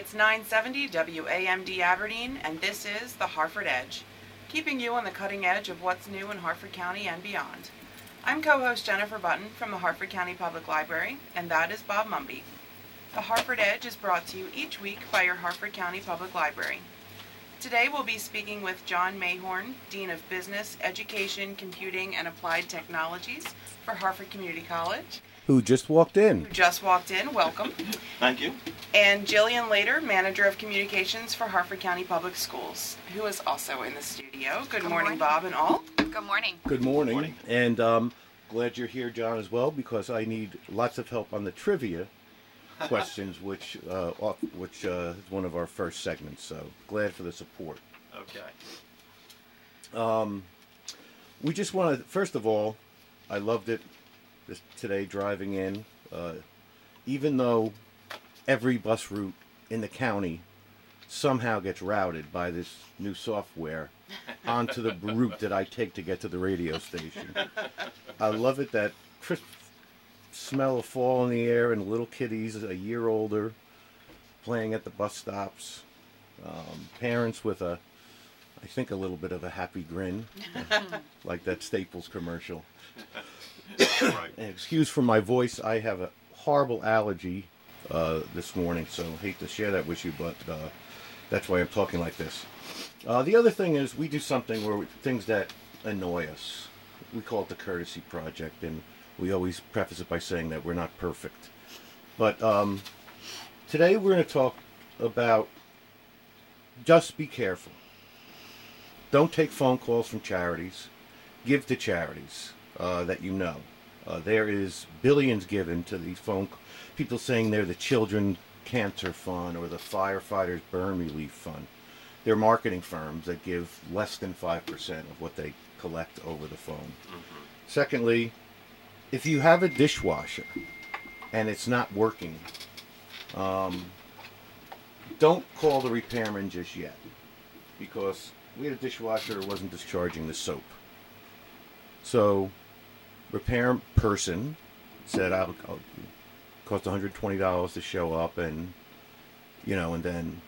It's 970 WAMD Aberdeen, and this is the Harford Edge, keeping you on the cutting edge of what's new in Harford County and beyond. I'm co host Jennifer Button from the Harford County Public Library, and that is Bob Mumby. The Harford Edge is brought to you each week by your Harford County Public Library. Today we'll be speaking with John Mayhorne, Dean of Business, Education, Computing, and Applied Technologies for Harford Community College, who just walked in. who just walked in. Welcome. Thank you. And Jillian Lader, Manager of Communications for Harford County Public Schools, who is also in the studio. Good, morning, morning. Bob and all. Good morning. Good morning. Good Morning. And um, glad you're here, John, as well, because I need lots of help on the trivia questions, which uh, off- which uh, is one of our first segments. So glad for the support. Okay. Um, We just want to, first of all, I loved it this, today driving in. Uh, even though every bus route in the county somehow gets routed by this new software onto the route that I take to get to the radio station. I love it that crisp smell of fall in the air and little kiddies a year older playing at the bus stops. Um, parents with a, I think, a little bit of a happy grin, like that Staples commercial. right. Excuse for my voice, I have a horrible allergy uh, this morning, so hate to share that with you, but uh, that's why I'm talking like this. Uh, the other thing is, we do something where we, things that annoy us. We call it the courtesy project, and we always preface it by saying that we're not perfect. But um, today we're going to talk about just be careful. Don't take phone calls from charities. Give to charities uh, that you know. Uh, there is billions given to these phone people saying they're the Children Cancer Fund or the Firefighters Burn Relief Fund. They're marketing firms that give less than 5% of what they collect over the phone. Secondly, if you have a dishwasher and it's not working, um, don't call the repairman just yet because we had a dishwasher that wasn't discharging the soap. So, repair person said, "I'll, I'll cost one hundred twenty dollars to show up," and you know, and then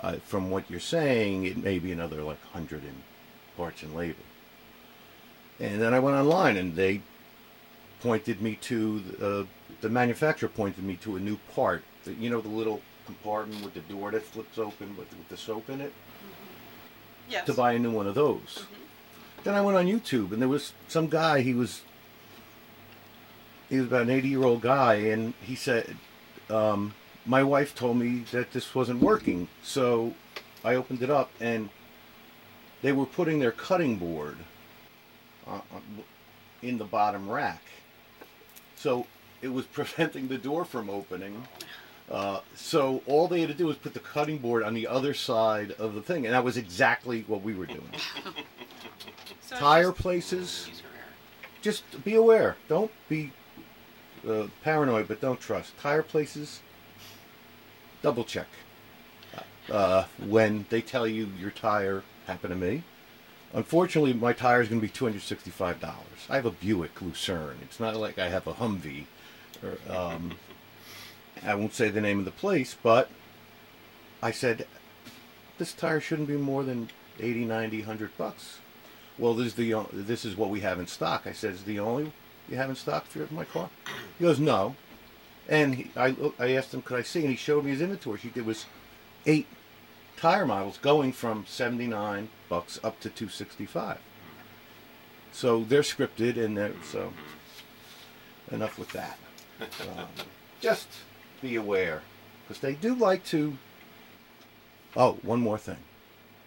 uh, from what you're saying, it may be another like hundred in parts and labor. And then I went online, and they pointed me to uh, the manufacturer pointed me to a new part. The, you know, the little compartment with the door that flips open with, with the soap in it Yes. to buy a new one of those. Then I went on YouTube, and there was some guy. He was he was about an eighty-year-old guy, and he said, um, "My wife told me that this wasn't working." So I opened it up, and they were putting their cutting board uh, uh, in the bottom rack. So it was preventing the door from opening. Uh, so all they had to do was put the cutting board on the other side of the thing, and that was exactly what we were doing. So Tire just places, just be aware. Don't be uh, paranoid, but don't trust. Tire places, double check. Uh, when they tell you your tire happened to me, unfortunately, my tire is going to be two hundred sixty-five dollars. I have a Buick Lucerne. It's not like I have a Humvee. Or, um, I won't say the name of the place, but I said this tire shouldn't be more than 80, 90, 100 bucks. Well, this is the o- this is what we have in stock. I said, is the only you have in stock for my car? He goes, no. And he, I I asked him, could I see? And he showed me his inventory. She there was eight tire models going from 79 bucks up to 265. So they're scripted, and they're, so enough with that. Um, just be aware, because they do like to. Oh, one more thing.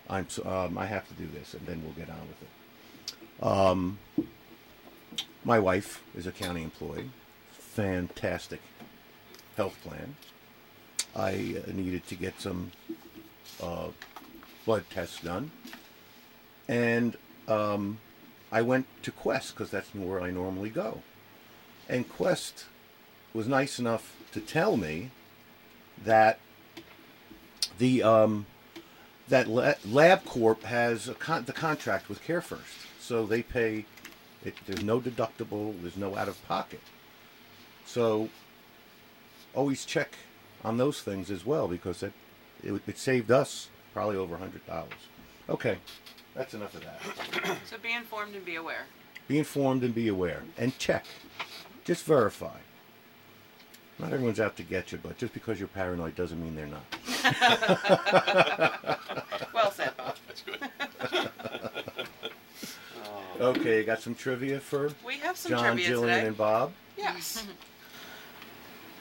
I'm so, um, I have to do this, and then we'll get on with it. Um, my wife is a county employee. Fantastic health plan. I uh, needed to get some uh, blood tests done, and um, I went to Quest because that's where I normally go. And Quest was nice enough to tell me that the um, that LabCorp has con- the contract with CareFirst, so they pay. It, there's no deductible. There's no out of pocket. So always check on those things as well because that it, it saved us probably over a hundred dollars. Okay, that's enough of that. So be informed and be aware. Be informed and be aware, and check. Just verify. Not everyone's out to get you, but just because you're paranoid doesn't mean they're not. Well said, Bob. That's good. Okay, got some trivia for We have some John, trivia Jillian, today. and Bob. Yes.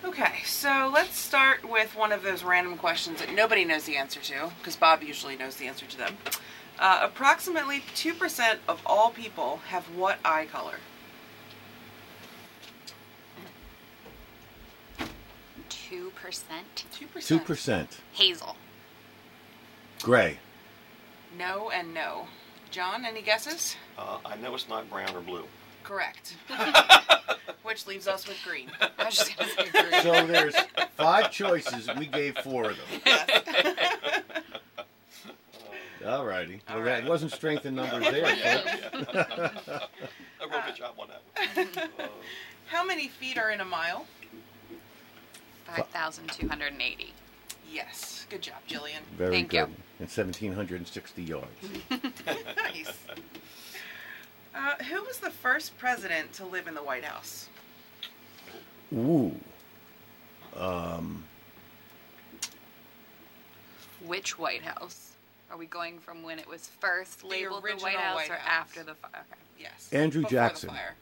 Okay, so let's start with one of those random questions that nobody knows the answer to, because Bob usually knows the answer to them. Uh, approximately 2% of all people have what eye color? Two percent 2%. Two percent. hazel. Gray. No and no. John, any guesses? Uh, I know it's not brown or blue. Correct. Which leaves us with green. So there's five choices. We gave four of them. Yes. All righty. Well, right. It wasn't strength in numbers there. folks. I wrote a good job on that one. How many feet are in a mile? 5,280. Yes. Good job, Jillian. Very Thank good. you. And 1,760 yards. nice. Uh, who was the first president to live in the White House? Ooh. Um, Which White House? Are we going from when it was first The labeled the White House White or House. after the fire? Okay. Yes. Andrew Before Jackson. The fire.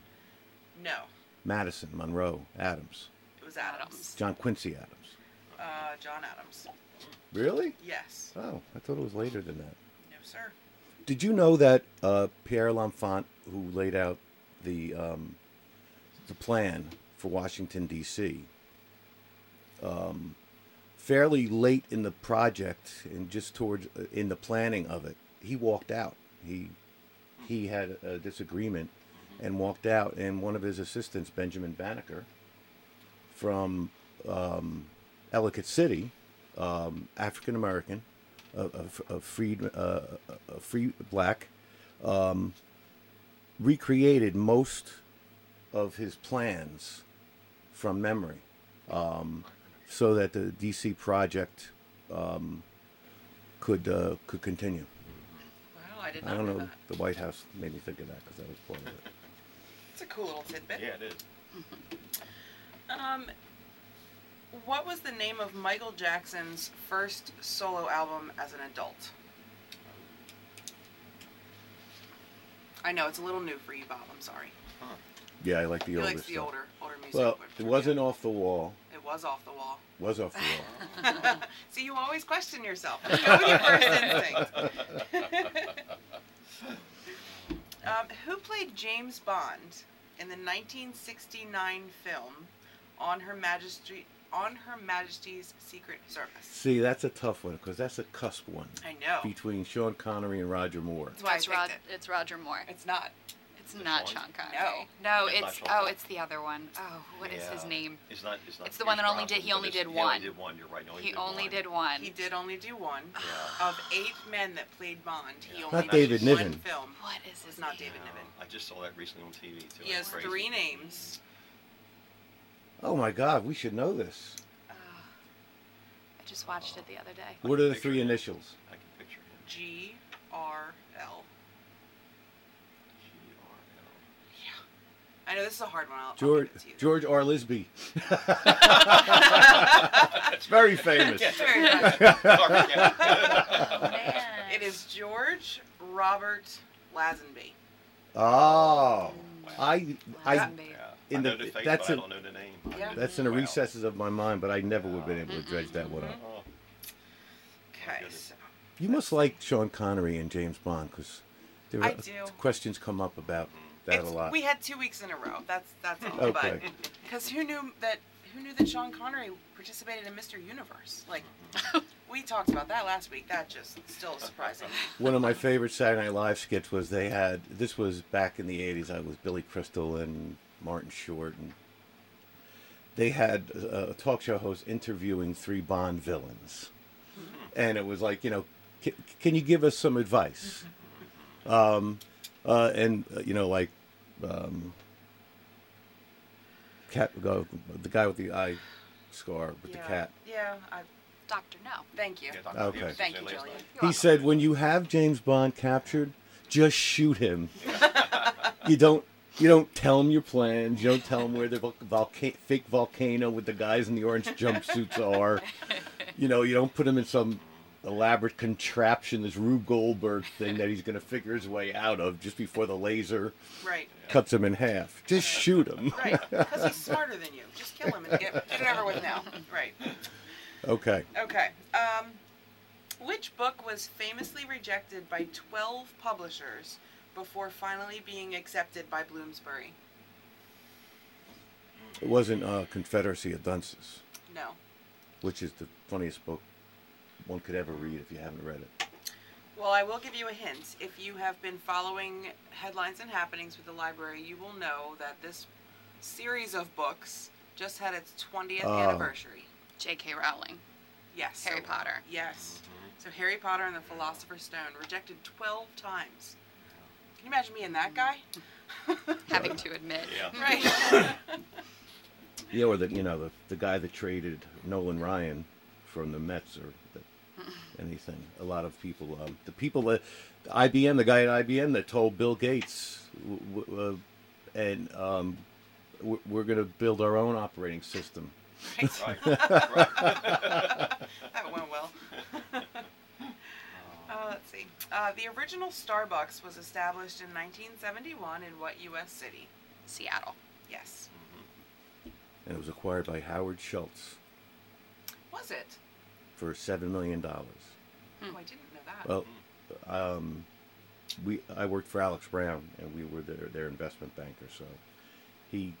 No, Madison, Monroe, Adams, it was Adams. Adams. John Quincy Adams. Uh, John Adams. Really? Yes. Oh, I thought it was later than that. No, sir. Did you know that uh, Pierre L'Enfant, who laid out the um, the plan for Washington D.C., um, fairly late in the project and just towards uh, in the planning of it, he walked out. He he had a disagreement and walked out. And one of his assistants, Benjamin Banneker, from um, Ellicott City, um, African American, a, a, a freed uh, a free black, um, recreated most of his plans from memory, um, so that the DC project um, could uh, could continue. Wow, I did not I don't know, know. that. The White House made me think of that because that was part of it. It's a cool little tidbit. yeah, it is. Um, what was the name of Michael Jackson's first solo album as an adult? I know it's a little new for you, Bob. I'm sorry. Huh. Yeah, I like the He older likes the stuff. older, older music. Well, it wasn't you, off the wall. It was off the wall. Was off the wall. See, you always question yourself. Just Go with your first instinct. um, who played James Bond in the 1969 film on Her Majesty on Her Majesty's Secret Service? See, that's a tough one because that's a cusp one I know. between Sean Connery and Roger Moore. That's why it's, I Rod- it. it's Roger Moore. It's not. It's Which not one? Sean Connery. No. No, It's it's oh, Connery. it's the other one. Oh, what is his name? It's not. It's not. It's the one Pierce that only did- he Brosnan, only but it's- did He only one. did one. You're right. He did only one. did one. He did only do one. Yeah. Of eight men that played Bond, he Yeah. only Not did David one Niven. film. What is It was his not name? David Yeah, Niven. I just saw that recently on TV too. He It's has crazy. three names. Oh my God, we should know this. Oh, I just watched it the other day. What are the three him. initials? I can picture him. G R L. G-R-L. I know this is a hard one. I'll, I'll George give it to you. George R. Lisby. it's very famous. Very much. Harvard County. Man. It is George Robert Lazenby. Oh, I, I, Yeah. In I the- know the face, that's but I a- don't know the name. Yeah. that's in the Wow. recesses of my mind, but I never would have been able to dredge that one up. Oh, Okay, so You must like Sean Connery and James Bond because there I do. questions come up about that it's, a lot. we had two weeks in a row. That's that's all. Okay. But because who knew that? Who knew that Sean Connery participated in Mr. Universe? Like, we talked about that last week. That just still is surprising. One of my favorite Saturday Night Live skits was they had this was back in the '80s. I was Billy Crystal and Martin Short, and they had a, a talk show host interviewing three Bond villains, and it was like, you know, can, can you give us some advice? Um, uh, and uh, you know, like, um, cat, go the guy with the eye scar with yeah. the cat. Yeah, I, Doctor, no. Thank you. Yeah, Okay. Thank you, last Jillian. night. He said when you have James Bond captured, just shoot him. you don't you don't tell him your plans. You don't tell him where the vol- volca- fake volcano with the guys in the orange jumpsuits are. You know, you don't put him in some elaborate contraption, this Rube Goldberg thing that he's going to figure his way out of just before the laser Right. cuts him in half. Just shoot him. Right. Because he's smarter than you. Just kill him and get, get it over with now. Right. Okay. Okay. Um, which book was famously rejected by 12 publishers before finally being accepted by Bloomsbury? It wasn't uh, Confederacy of Dunces, No. which is the funniest book one could ever read if you haven't read it. Well, I will give you a hint. If you have been following headlines and happenings with the library, you will know that this series of books just had its 20th Oh. anniversary. J.K. Rowling. Yes. Harry so- Potter. Yes. Mm-hmm. So Harry Potter and the Philosopher's Stone rejected 12 times. Can you imagine me and that guy? Having to admit. Yeah. Right. Yeah, or the you know the the guy that traded Nolan Ryan from the Mets or the, anything. A lot of people, um, the people that IBM, the guy at IBM that told Bill Gates, w- w- uh, and um, we're, we're going to build our own operating system. right. Right. right. That went well. uh, let's see. Uh, the original Starbucks was established in 1971 in what U.S. city? Seattle. Yes. And it was acquired by Howard Schultz Was it? For seven million dollars. Oh, I didn't know that. Well, um, we I worked for Alex Brown, and we were their their investment banker. So he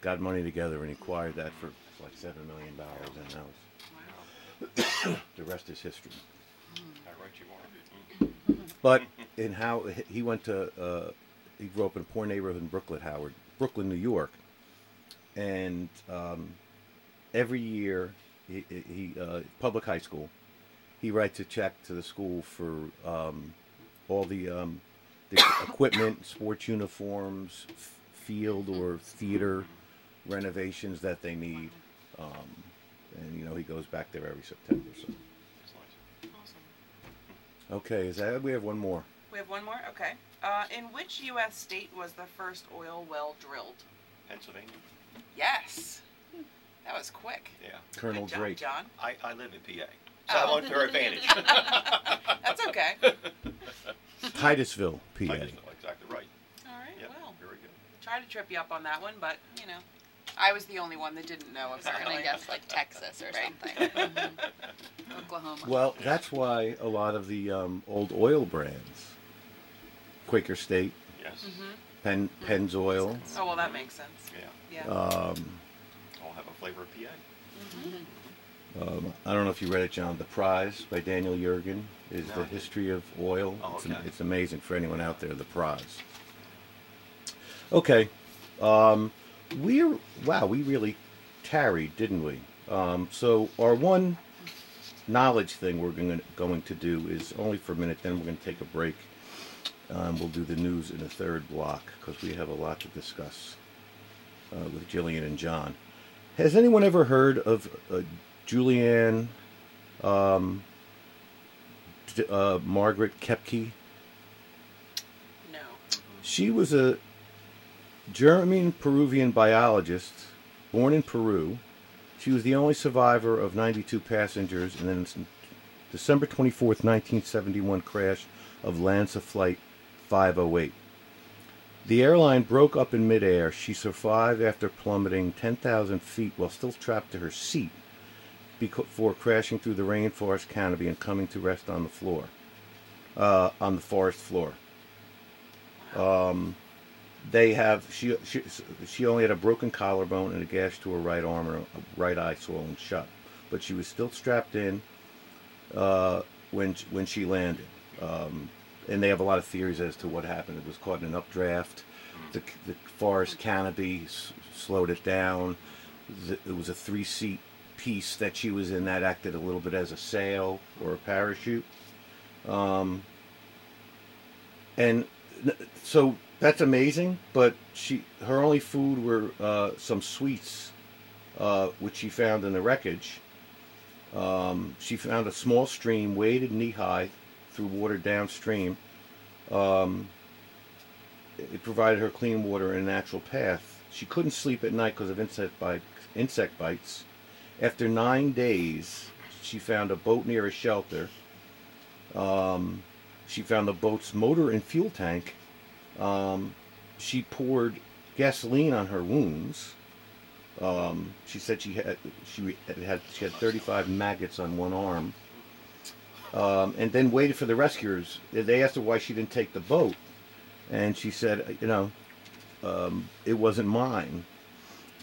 got money together and acquired that for like seven million dollars, and that was wow. the rest is history. How right you are. Mhm. But in how he went to, uh, he grew up in a poor neighborhood in Brooklyn, Howard, Brooklyn, New York, and um, every year he, he uh, public high school, he writes a check to the school for um, all the um, the equipment, sports uniforms, f- field or theater renovations that they need, um, and you know he goes back there every September. So That's nice. Awesome. okay, is that we have one more? We have one more? Okay. Uh, in which U.S. state was the first oil well drilled? Pennsylvania. Yes. That was quick. Yeah. Colonel Good job, Drake. John. I, I live in PA. So Oh. I want their advantage. That's okay. Titusville, PA. I just know exactly right. All right. Yeah. Well, Very good. try to trip you up on that one, but you know, I was the only one that didn't know. I was gonna guess like Texas or Right. something. Oklahoma. Well, that's why a lot of the um, old oil brands, Quaker State, Yes. Mhm. Penn, Pennzoil, Oh well, that makes sense. Yeah. Yeah. um, All have a flavor of PA. um, I don't know if you read it, John. The Prize by Daniel Yergin is No, the history of oil. Oh, it's, okay. it's amazing for anyone out there. The Prize. Okay, um, we're wow. We really tarried, didn't we? Um, so our one knowledge thing we're going going to do is only for a minute. Then we're going to take a break. Um, we'll do the news in the third block because we have a lot to discuss uh, with Jillian and John. Has anyone ever heard of uh, Julianne um, D- uh, Margaret Koepcke? no. She was a German Peruvian biologist born in Peru. She was the only survivor of 92 passengers in the December 24th, 1971 crash of LANSA Flight 508. The airline broke up in midair. She survived after plummeting 10,000 feet while still trapped to her seat before crashing through the rainforest canopy and coming to rest on the floor, uh, on the forest floor. Um, they have she, she she only had a broken collarbone and a gash to her right arm and a right eye swollen shut, but she was still strapped in uh, when when she landed. Um, and they have a lot of theories as to what happened. It was caught in an updraft. The, the forest canopy s- slowed it down. The, it was a three seat piece that she was in that acted a little bit as a sail or a parachute. Um, and so that's amazing. But she, her only food were uh, some sweets, uh, which she found in the wreckage. Um, she found a small stream waded knee high through water downstream. Um, it provided her clean water and a natural path. She couldn't sleep at night because of insect bites. Insect bites. After nine days, she found a boat near a shelter. Um, she found the boat's motor and fuel tank. Um, she poured gasoline on her wounds. Um, she said she had she had she had 35 maggots on one arm, um, and then waited for the rescuers. They asked her why she didn't take the boat, and she said, you know, um, it wasn't mine.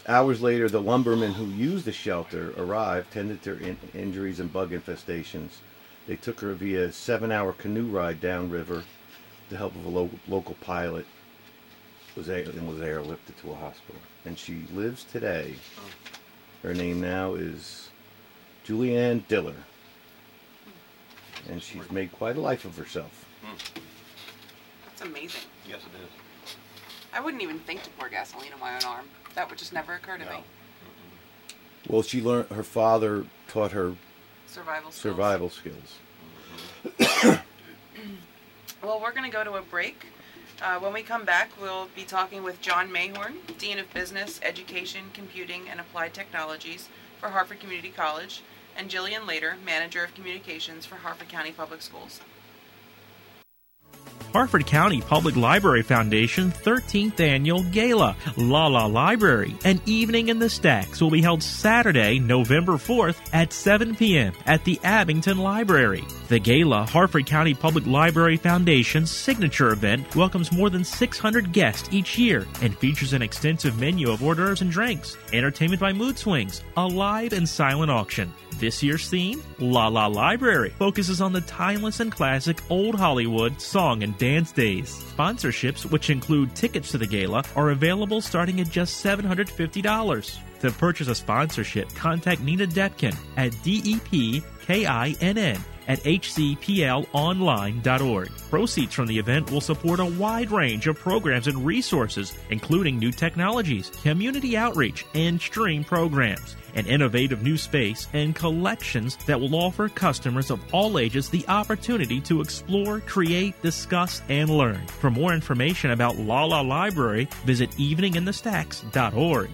Hours later, the lumbermen who used the shelter arrived, tended to her in- injuries and bug infestations. They took her via a seven-hour canoe ride downriver, the help of a lo- local pilot, was a- and was airlifted to a hospital. And she lives today. Her name now is Julianne Diller, and she's made quite a life of herself. That's amazing. Yes, it is. I wouldn't even think to pour gasoline on my own arm. That would just never occur to No. me. Well, she learned. Her father taught her Survival skills. survival skills. Well, we're going to go to a break. Uh, when we come back, we'll be talking with John Mayhorne, Dean of Business, Education, Computing, and Applied Technologies for Harford Community College, and Jillian Lader, Manager of Communications for Harford County Public Schools. Harford County Public Library Foundation 13th Annual Gala, La La Library, an evening in the stacks will be held Saturday, November 4th at 7 p.m. at the Abingdon Library. The Gala, Harford County Public Library Foundation's signature event, welcomes more than 600 guests each year and features an extensive menu of hors d'oeuvres and drinks, entertainment by Mood Swings, a live and silent auction. This year's theme, La La Library, focuses on the timeless and classic old Hollywood song and dance days. Sponsorships, which include tickets to the gala, are available starting at just $750. To purchase a sponsorship, contact Nina Depkin at DEPKINN at hcplonline.org. Proceeds from the event will support a wide range of programs and resources, including new technologies, community outreach, and stream programs, an innovative new space, and collections that will offer customers of all ages the opportunity to explore, create, discuss, and learn. For more information about Lala Library, visit eveninginthestacks.org.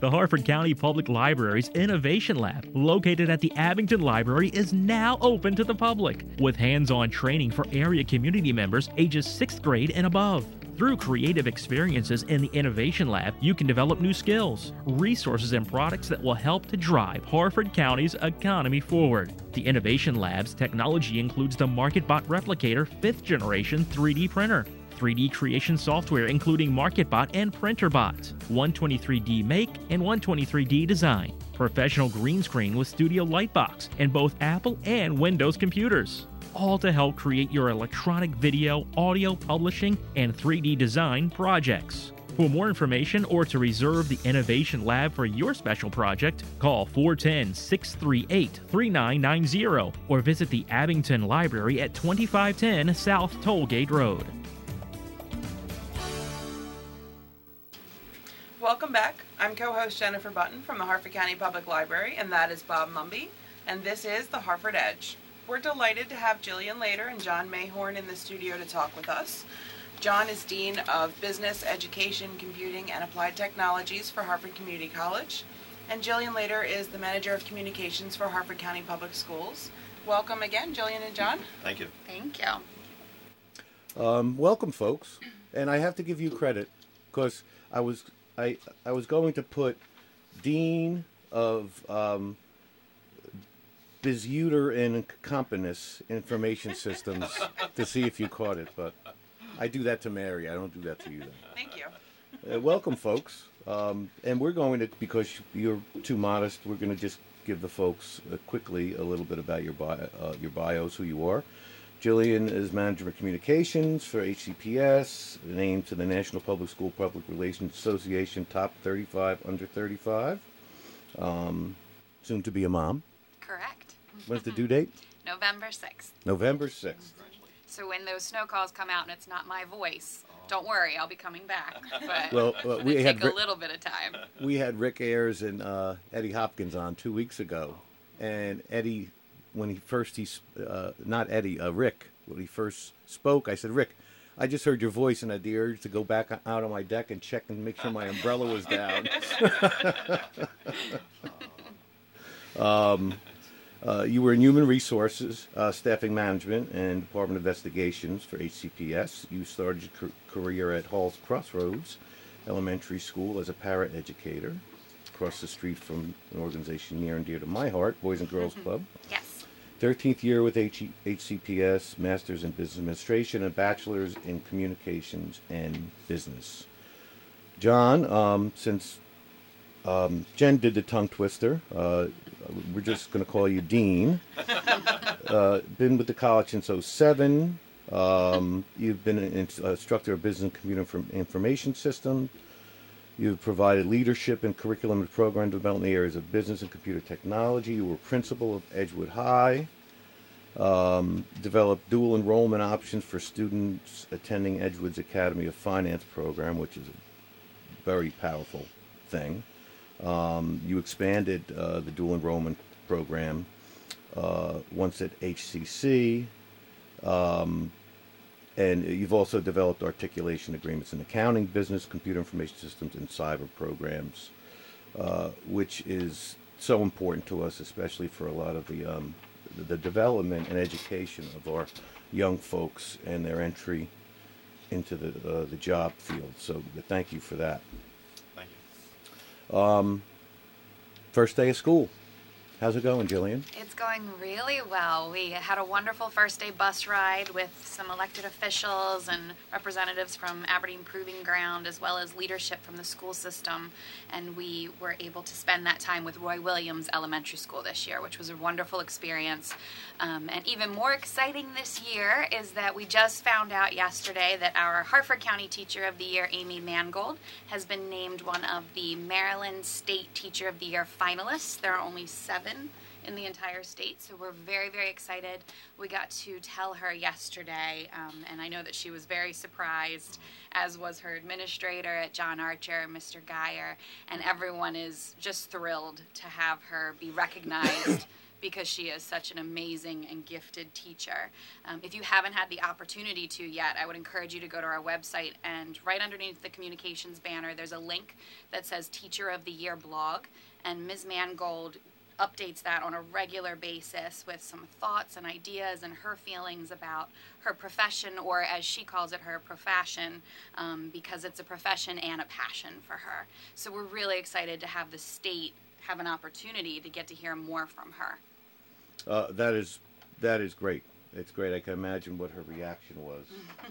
The Harford County Public Library's Innovation Lab, located at the Abingdon Library, is now open to the public with hands on training for area community members ages 6th grade and above. Through creative experiences in the Innovation Lab, you can develop new skills, resources, and products that will help to drive Harford County's economy forward. The Innovation Lab's technology includes the MakerBot Replicator 5th generation 3D printer, 3D creation software including MakerBot and Printrbot, 123D Make and 123D Design, professional green screen with Studio Lightbox, and both Apple and Windows computers. All to help create your electronic video, audio publishing, and 3D design projects. For more information or to reserve the Innovation Lab for your special project, call 410 638 3990 or visit the Abingdon Library at 2510 South Tollgate Road. Welcome back. I'm co-host Jennifer Button from the Harford County Public Library, and that is Bob Mumby, and this is the Harford Edge. We're delighted to have Jillian Lader and John Mayhorne in the studio to talk with us. John is Dean of Business, Education, Computing, and Applied Technologies for Harford Community College, and Jillian Lader is the Manager of Communications for Harford County Public Schools. Welcome again, Jillian and John. Thank you. Thank you. Um, welcome, folks. And I have to give you credit because I was I I was going to put Dean of um, Bizuter and Companis Information Systems to see if you caught it, but I do that to Mary. I don't do that to you. Then. Thank you. Uh, welcome, folks. Um, and we're going to, because you're too modest, we're going to just give the folks uh, quickly a little bit about your bio, uh, your bios, who you are. Jillian is manager of communications for HCPS, named to the National Public School Public Relations Association Top 35 Under 35. Um, soon to be a mom. Correct. When's the due date? November 6th. November 6th. So when those snow calls come out and it's not my voice, Don't worry, I'll be coming back. But Well, well, we had take a little bit of time. We had Rick Ayers and uh, Eddie Hopkins on two weeks ago, and Eddie, when he first he uh, not Eddie, uh, Rick, when he first spoke, I said, Rick, I just heard your voice and I had the urge to go back out on my deck and check and make sure my umbrella was down. um, uh, you were in human resources, uh, staffing management, and Department of Investigations for HCPS. You started your career at Hall's Crossroads Elementary School as a para educator, across the street from an organization near and dear to my heart, Boys and Girls Club. Yes. 13th year with H- HCPS, Masters in Business Administration, and Bachelor's in Communications and Business. John, um, since um, Jen did the tongue twister, uh, we're just going to call you Dean. Uh, been with the college since 07. Um, you've been an instructor of business and computer information systems. You've provided leadership and curriculum and program development in the areas of business and computer technology. You were principal of Edgewood High. Um, developed dual enrollment options for students attending Edgewood's Academy of Finance program, which is a very powerful thing. Um, you expanded uh, the dual enrollment program uh, once at HCC. Um, and you've also developed articulation agreements in accounting, business, computer information systems, and cyber programs, uh, which is so important to us, especially for a lot of the um, the- development and education of our young folks and their entry into the uh, the job field. So thank you for that. You. First day of school. How's it going, Jillian? It's going really well. We had a wonderful first day bus ride with some elected officials and representatives from Aberdeen Proving Ground, as well as leadership from the school system. And we were able to spend that time with Roy Williams Elementary School this year, which was a wonderful experience. Um, and even more exciting this year is that we just found out yesterday that our Harford County Teacher of the Year, Amy Mangold, has been named one of the Maryland State Teacher of the Year finalists. There are only seven in the entire state, so we're very, very excited. We got to tell her yesterday, um, and I know that she was very surprised, as was her administrator at John Archer, Mr. Geyer, and everyone is just thrilled to have her be recognized. because she is such an amazing and gifted teacher. Um, if you haven't had the opportunity to yet, I would encourage you to go to our website and right underneath the communications banner, there's a link that says Teacher of the Year blog. And Ms. Mangold updates that on a regular basis with some thoughts and ideas and her feelings about her profession, or as she calls it, her profession, um, because it's a profession and a passion for her. So we're really excited to have the state have an opportunity to get to hear more from her. Uh, that is that is great. It's great. I can imagine what her reaction was.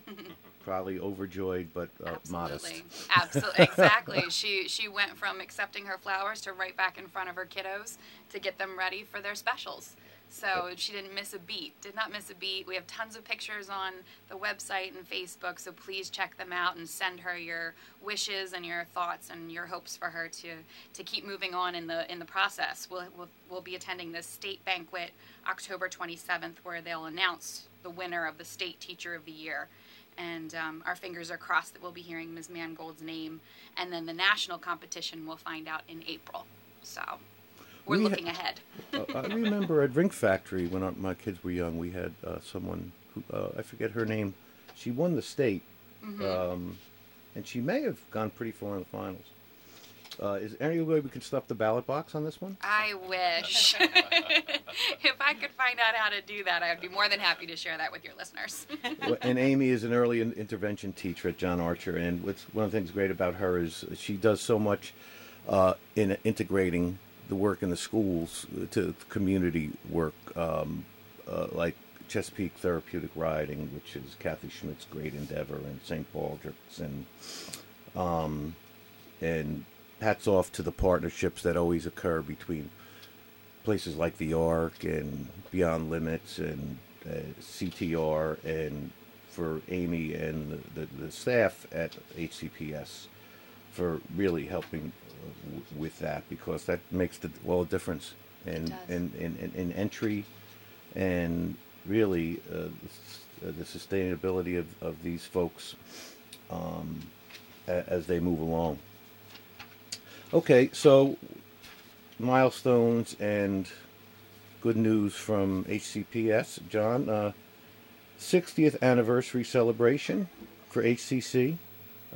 Probably overjoyed, but uh, modest. Absolutely. Absolutely. Exactly. she she went from accepting her flowers to right back in front of her kiddos to get them ready for their specials. So she didn't miss a beat. Did not miss a beat. We have tons of pictures on the website and Facebook, so please check them out and send her your wishes and your thoughts and your hopes for her to to keep moving on in the in the process. We'll we'll, we'll be attending the state banquet October 27th, where they'll announce the winner of the state teacher of the year and um, our fingers are crossed that we'll be hearing Ms. Mangold's name, and then the national competition we'll find out in April. So we're We ha- looking ahead. uh, I remember at Rink Factory when our, my kids were young, we had uh, someone who uh, I forget her name. She won the state, um, and she may have gone pretty far in the finals. Uh, is there any way we can stuff the ballot box on this one? I wish. if I could find out how to do that, I would be more than happy to share that with your listeners. Well, and Amy is an early intervention teacher at John Archer, and what's one of the things great about her is she does so much uh, in integrating the work in the schools to community work, um, uh, like Chesapeake Therapeutic Riding, which is Kathy Schmidt's great endeavor, and St. Baldrick's, and um, and hats off to the partnerships that always occur between places like the Arc and Beyond Limits and uh, CTR and for Amy and the, the, the staff at HCPS for really helping uh, w- with that because that makes the well a difference in in, in, in, in entry and really uh, the uh, the sustainability of, of these folks um, a- as they move along. Okay, so milestones and good news from HCPS. John, uh, 60th anniversary celebration for HCC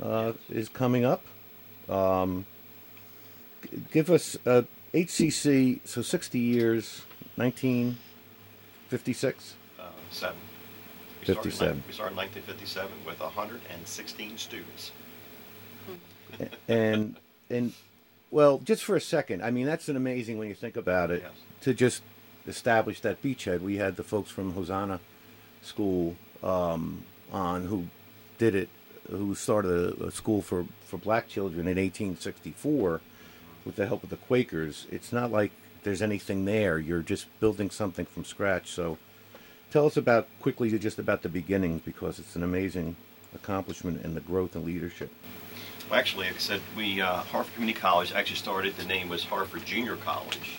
uh, is coming up. Um, give us uh, HCC, so 60 years, 1956. Uh, seven. We started in 57. nine- We started in 1957 with 116 students. and and well, just for a second, I mean that's an amazing when you think about it. Yes. To just establish that beachhead, we had the folks from Hosanna School um, on who did it, who started a, a school for for black children in 1864 with the help of the Quakers. It's not like there's anything there. You're just building something from scratch. So, tell us about quickly just about the beginnings because it's an amazing accomplishment and the growth and leadership. Well, actually, like I said, we uh, Harford Community College actually started. The name was Hartford Junior College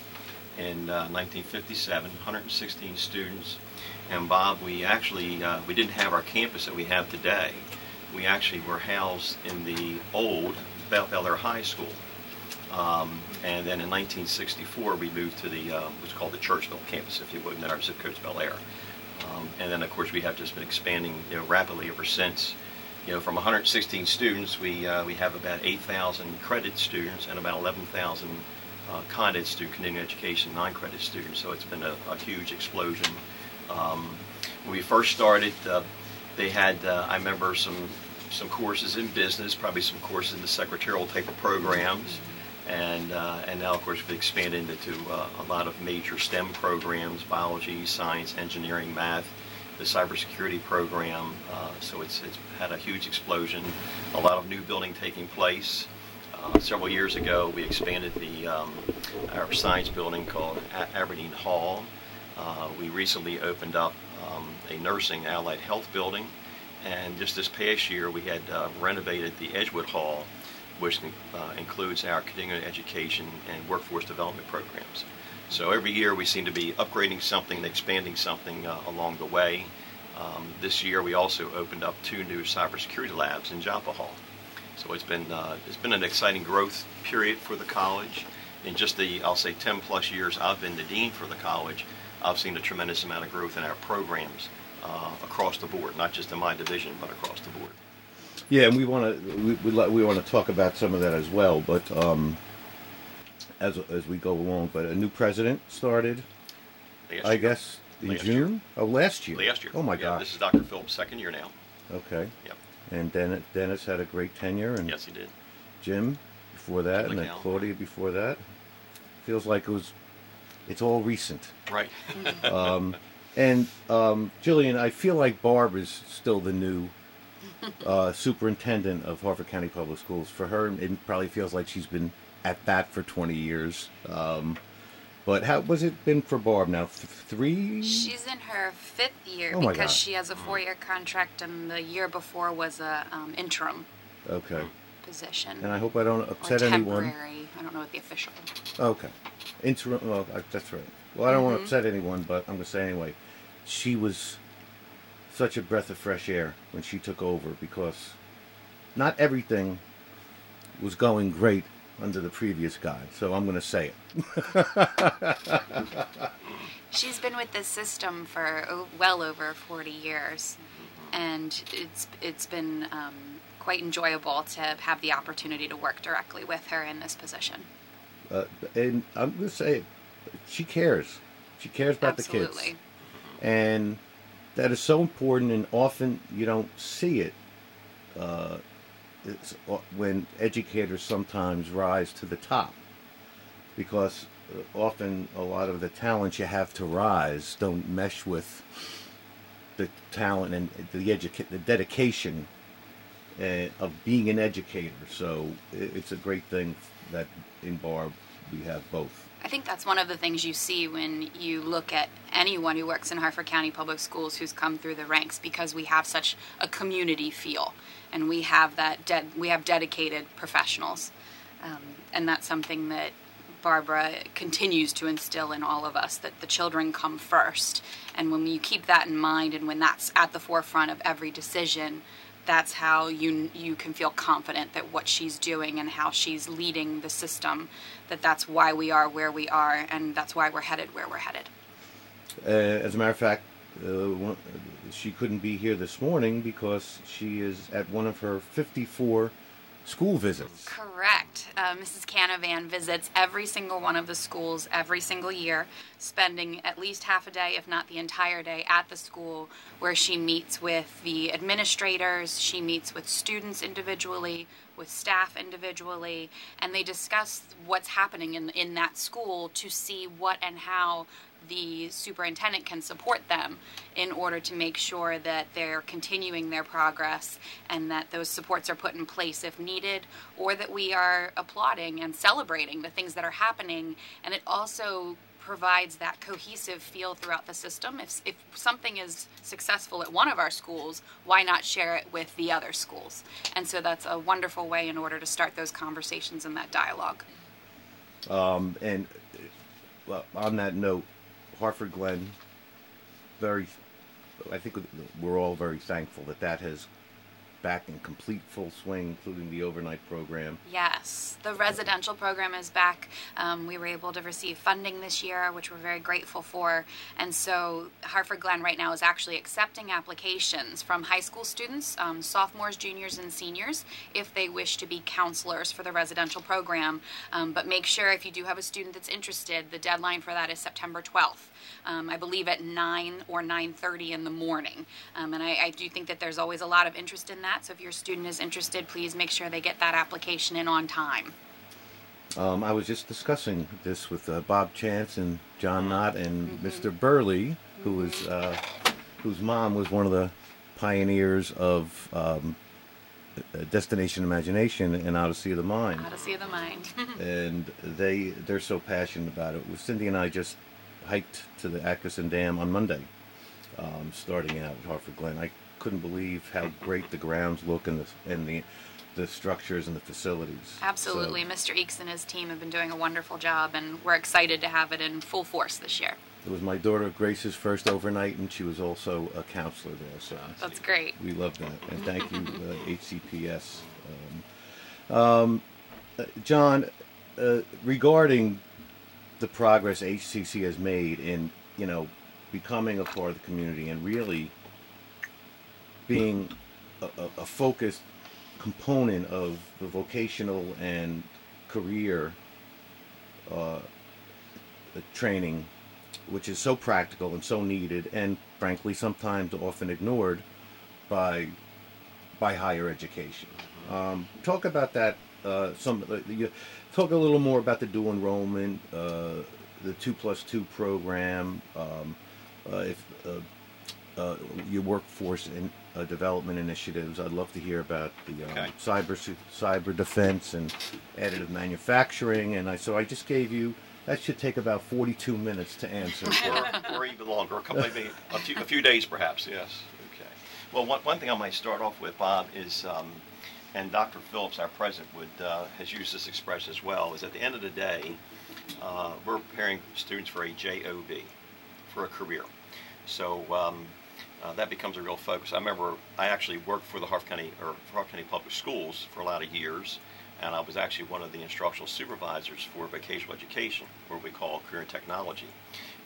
in uh, 1957. 116 students, and Bob, we actually uh, we didn't have our campus that we have today. We actually were housed in the old Bel Bel Air High School, um, and then in 1964 we moved to the uh, what's called the Churchville campus, if you would, and then our zip code's Bel Air. Um, and then, of course, we have just been expanding you know, rapidly ever since. You know, from 116 students, we uh, we have about 8,000 credit students and about 11,000 uh, credit student continuing education non-credit students. So it's been a, a huge explosion. Um, when we first started, uh, they had uh, I remember some some courses in business, probably some courses in the secretarial type of programs, and uh, and now of course we've expanded into uh, a lot of major STEM programs: biology, science, engineering, math, the cybersecurity program. Uh, so it's it's had a huge explosion. A lot of new building taking place. Uh, several years ago, we expanded the um, our science building called A- Aberdeen Hall. Uh, we recently opened up um, a nursing allied health building, and just this past year, we had uh, renovated the Edgewood Hall, which uh, includes our continuing education and workforce development programs. So every year, we seem to be upgrading something, and expanding something uh, along the way. Um, this year, we also opened up two new cybersecurity labs in Joppa Hall. So it's been uh, it's been an exciting growth period for the college. In just the I'll say 10 plus years I've been the dean for the college, I've seen a tremendous amount of growth in our programs uh, across the board, not just in my division, but across the board. Yeah, and we want to we we, we want to talk about some of that as well, but um, as as we go along. But a new president started, Last I year- guess, in Last June. year. Oh, last year. Last year. Oh my Yeah, gosh. This is Dr. Phillips' second year now. Okay. Yep. And Dennis, Dennis had a great tenure, and Yes, he did. Jim before that, Jim and then Claudia before that. Feels like it was. It's all recent. Right. Um, and um, Jillian, I feel like Barb is still the new uh, superintendent of Harford County Public Schools. For her, it probably feels like she's been at that for 20 years. Um, but how was it been for Barb now? Th- three? She's in her fifth year Oh because God. she has a four-year contract, and the year before was a um, interim Okay. position. And I hope I don't or upset anyone. temporary. I don't know what the official. Okay. Interim. Well, I, that's right. Well, I don't want to upset anyone, but I'm going to say anyway. She was such a breath of fresh air when she took over because not everything was going great under the previous guy. So I'm going to say it. She's been with this system for well over 40 years, and it's it's been um, quite enjoyable to have the opportunity to work directly with her in this position. Uh, and I'm going to say. She cares. She cares about the kids. and that is so important and often you don't see it uh, when educators sometimes rise to the top because uh, often a lot of the talents you have to rise don't mesh with the talent and the educa- the dedication uh, of being an educator. So it's a great thing that in barb we have both I think that's one of the things you see when you look at anyone who works in Harford County Public Schools who's come through the ranks because we have such a community feel and we have that de- we have dedicated professionals. Um, and that's something that Barbara continues to instill in all of us that the children come first. And when you keep that in mind and when that's at the forefront of every decision, that's how you you can feel confident that what she's doing and how she's leading the system that that's why we are where we are and that's why we're headed where we're headed. Uh, as a matter of fact, uh, she couldn't be here this morning because she is at one of her 54 school visits. Correct. Uh, Mrs. Canavan visits every single one of the schools every single year, spending at least half a day, if not the entire day, at the school where she meets with the administrators, she meets with students individually, with staff individually, and they discuss what's happening in, in that school to see what and how the superintendent can support them in order to make sure that they're continuing their progress and that those supports are put in place if needed or that we are applauding and celebrating the things that are happening. And it also provides that cohesive feel throughout the system. If, if something is successful at one of our schools why not share it with the other schools? And so that's a wonderful way in order to start those conversations and that dialogue. Um, and well, on that note, Harford Glen, very, I think we're all very thankful that that has back in complete full swing, including the overnight program. Yes, the residential program is back. Um, we were able to receive funding this year, which we're very grateful for. And so Harford Glen right now is actually accepting applications from high school students, um, sophomores, juniors, and seniors, if they wish to be counselors for the residential program. Um, but make sure if you do have a student that's interested, the deadline for that is September 12th. Um, I believe at 9 or 9.30 in the morning. Um, and I, I do think that there's always a lot of interest in that. So if your student is interested, please make sure they get that application in on time. Um, I was just discussing this with uh, Bob Chance and John Knott and Mr. Burley, who was uh, whose mom was one of the pioneers of um, uh, Destination Imagination and Odyssey of the Mind. Odyssey of the Mind. and they they're so passionate about it. Cindy and I just hiked to the Atkinson Dam on Monday, um, starting out at Harford Glen. I couldn't believe how great the grounds look and the and the the structures and the facilities. Absolutely. So Mr. Eeks and his team have been doing a wonderful job, and we're excited to have it in full force this year. it was my daughter Grace's first overnight, and she was also a counselor there. So That's great. we love that, and thank you, uh, HCPS. Um, um, John, uh, regarding the progress HCC has made in, you know, becoming a part of the community and really being a, a, a focused component of the vocational and career uh, training, which is so practical and so needed, and frankly, sometimes often ignored by by higher education. Um, talk about that. Uh, some uh, you, talk a little more about the dual enrollment, uh, the two plus two program, um, uh, if uh, uh, your workforce and uh, development initiatives. I'd love to hear about the uh, Okay. cyber cyber defense and additive manufacturing. And I so I just gave you that should take about 42 minutes to answer. or, or even longer, a couple maybe a few, a few days perhaps. Yes. Okay. Well, one, one thing I might start off with, Bob, is, um, and Dr. Phillips, our president, would uh, has used this expression as well. Is at the end of the day, uh, we're preparing students for a job, for a career. So. Um, uh, that becomes a real focus. I remember I actually worked for the Harford County or Harford County Public Schools for a lot of years, and I was actually one of the instructional supervisors for vocational education, where we call career and technology.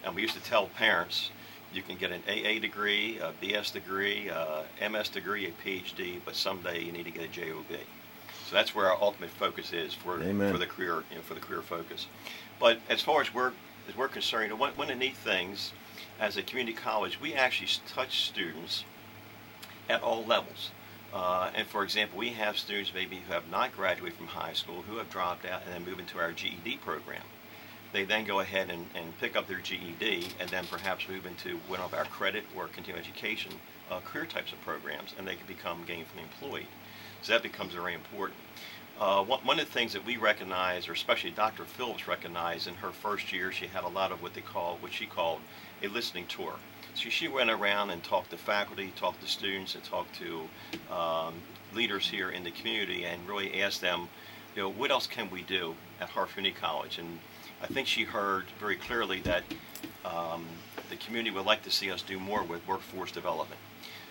And we used to tell parents, you can get an AA degree, a BS degree, a MS degree, a PhD, but someday you need to get a JOB. So that's where our ultimate focus is for Amen. for the career, you know, for the career focus. But as far as we're as we're concerned, one, one of the neat things as a community college, we actually touch students at all levels. Uh, and for example, we have students maybe who have not graduated from high school who have dropped out and then move into our GED program. They then go ahead and, and pick up their GED and then perhaps move into one of our credit or continuing education uh, career types of programs and they can become gainfully employed. So that becomes very important. Uh, one, of the things that we recognize, or especially Dr. Phillips recognized in her first year, she had a lot of what they call, what she called a listening tour. So she went around and talked to faculty, talked to students, and talked to um, leaders here in the community, and really asked them, you know, what else can we do at Harford Community College? And I think she heard very clearly that um, the community would like to see us do more with workforce development.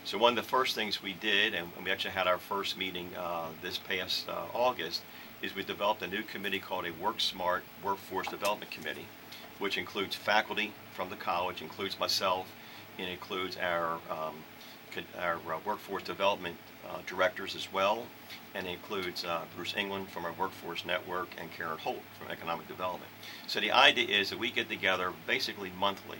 So one of the first things we did, and we actually had our first meeting uh, this past uh, August, is we developed a new committee called a Work Smart Workforce Development Committee, which includes faculty from the college, includes myself, and includes our um, our uh, workforce development uh, directors as well, and includes uh, Bruce England from our Workforce Network and Karen Holt from Economic Development. So the idea is that we get together basically monthly,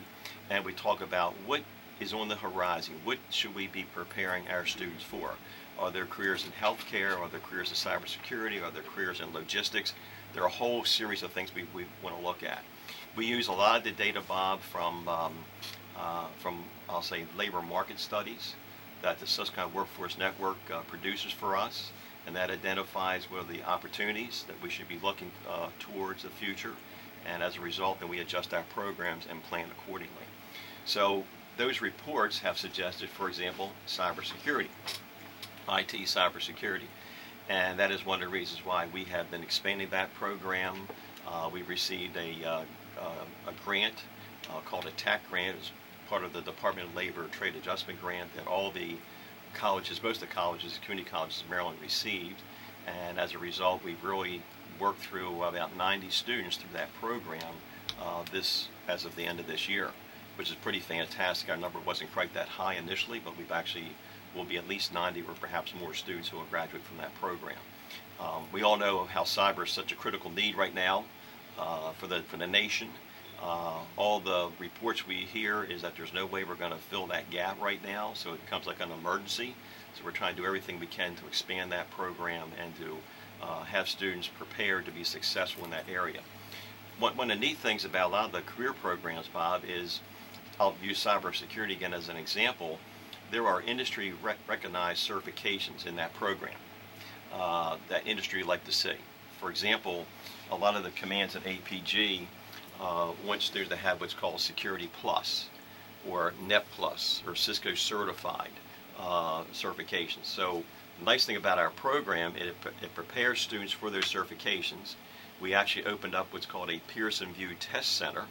and we talk about what is on the horizon. What should we be preparing our students for? Are there careers in healthcare? Are there careers in cybersecurity? Are there careers in logistics? There are a whole series of things we, we want to look at. We use a lot of the data, Bob, from um, uh, from I'll say labor market studies that the Susquehanna Workforce Network uh, produces for us, and that identifies what are the opportunities that we should be looking uh, towards the future, and as a result, then we adjust our programs and plan accordingly. So those reports have suggested, for example, cybersecurity, IT cybersecurity. And that is one of the reasons why we have been expanding that program. Uh, we received a, uh, uh, a grant uh, called a TAC grant. It's part of the Department of Labor Trade Adjustment Grant that all the colleges, most of the colleges, community colleges in Maryland received. And as a result, we've really worked through about 90 students through that program uh, this as of the end of this year which is pretty fantastic. Our number wasn't quite that high initially, but we've actually will be at least 90 or perhaps more students who will graduate from that program. Um, we all know how cyber is such a critical need right now uh, for the for the nation. Uh, all the reports we hear is that there's no way we're going to fill that gap right now, so it becomes like an emergency. So we're trying to do everything we can to expand that program and to uh, have students prepared to be successful in that area. One, one of the neat things about a lot of the career programs, Bob, is I'll use cybersecurity again as an example. There are industry rec- recognized certifications in that program uh, that industry like to see. For example, a lot of the commands at APG uh, students to have what's called Security Plus or Net Plus or Cisco Certified uh, certifications. So the nice thing about our program, it, it prepares students for those certifications. We actually opened up what's called a Pearson VUE Test Center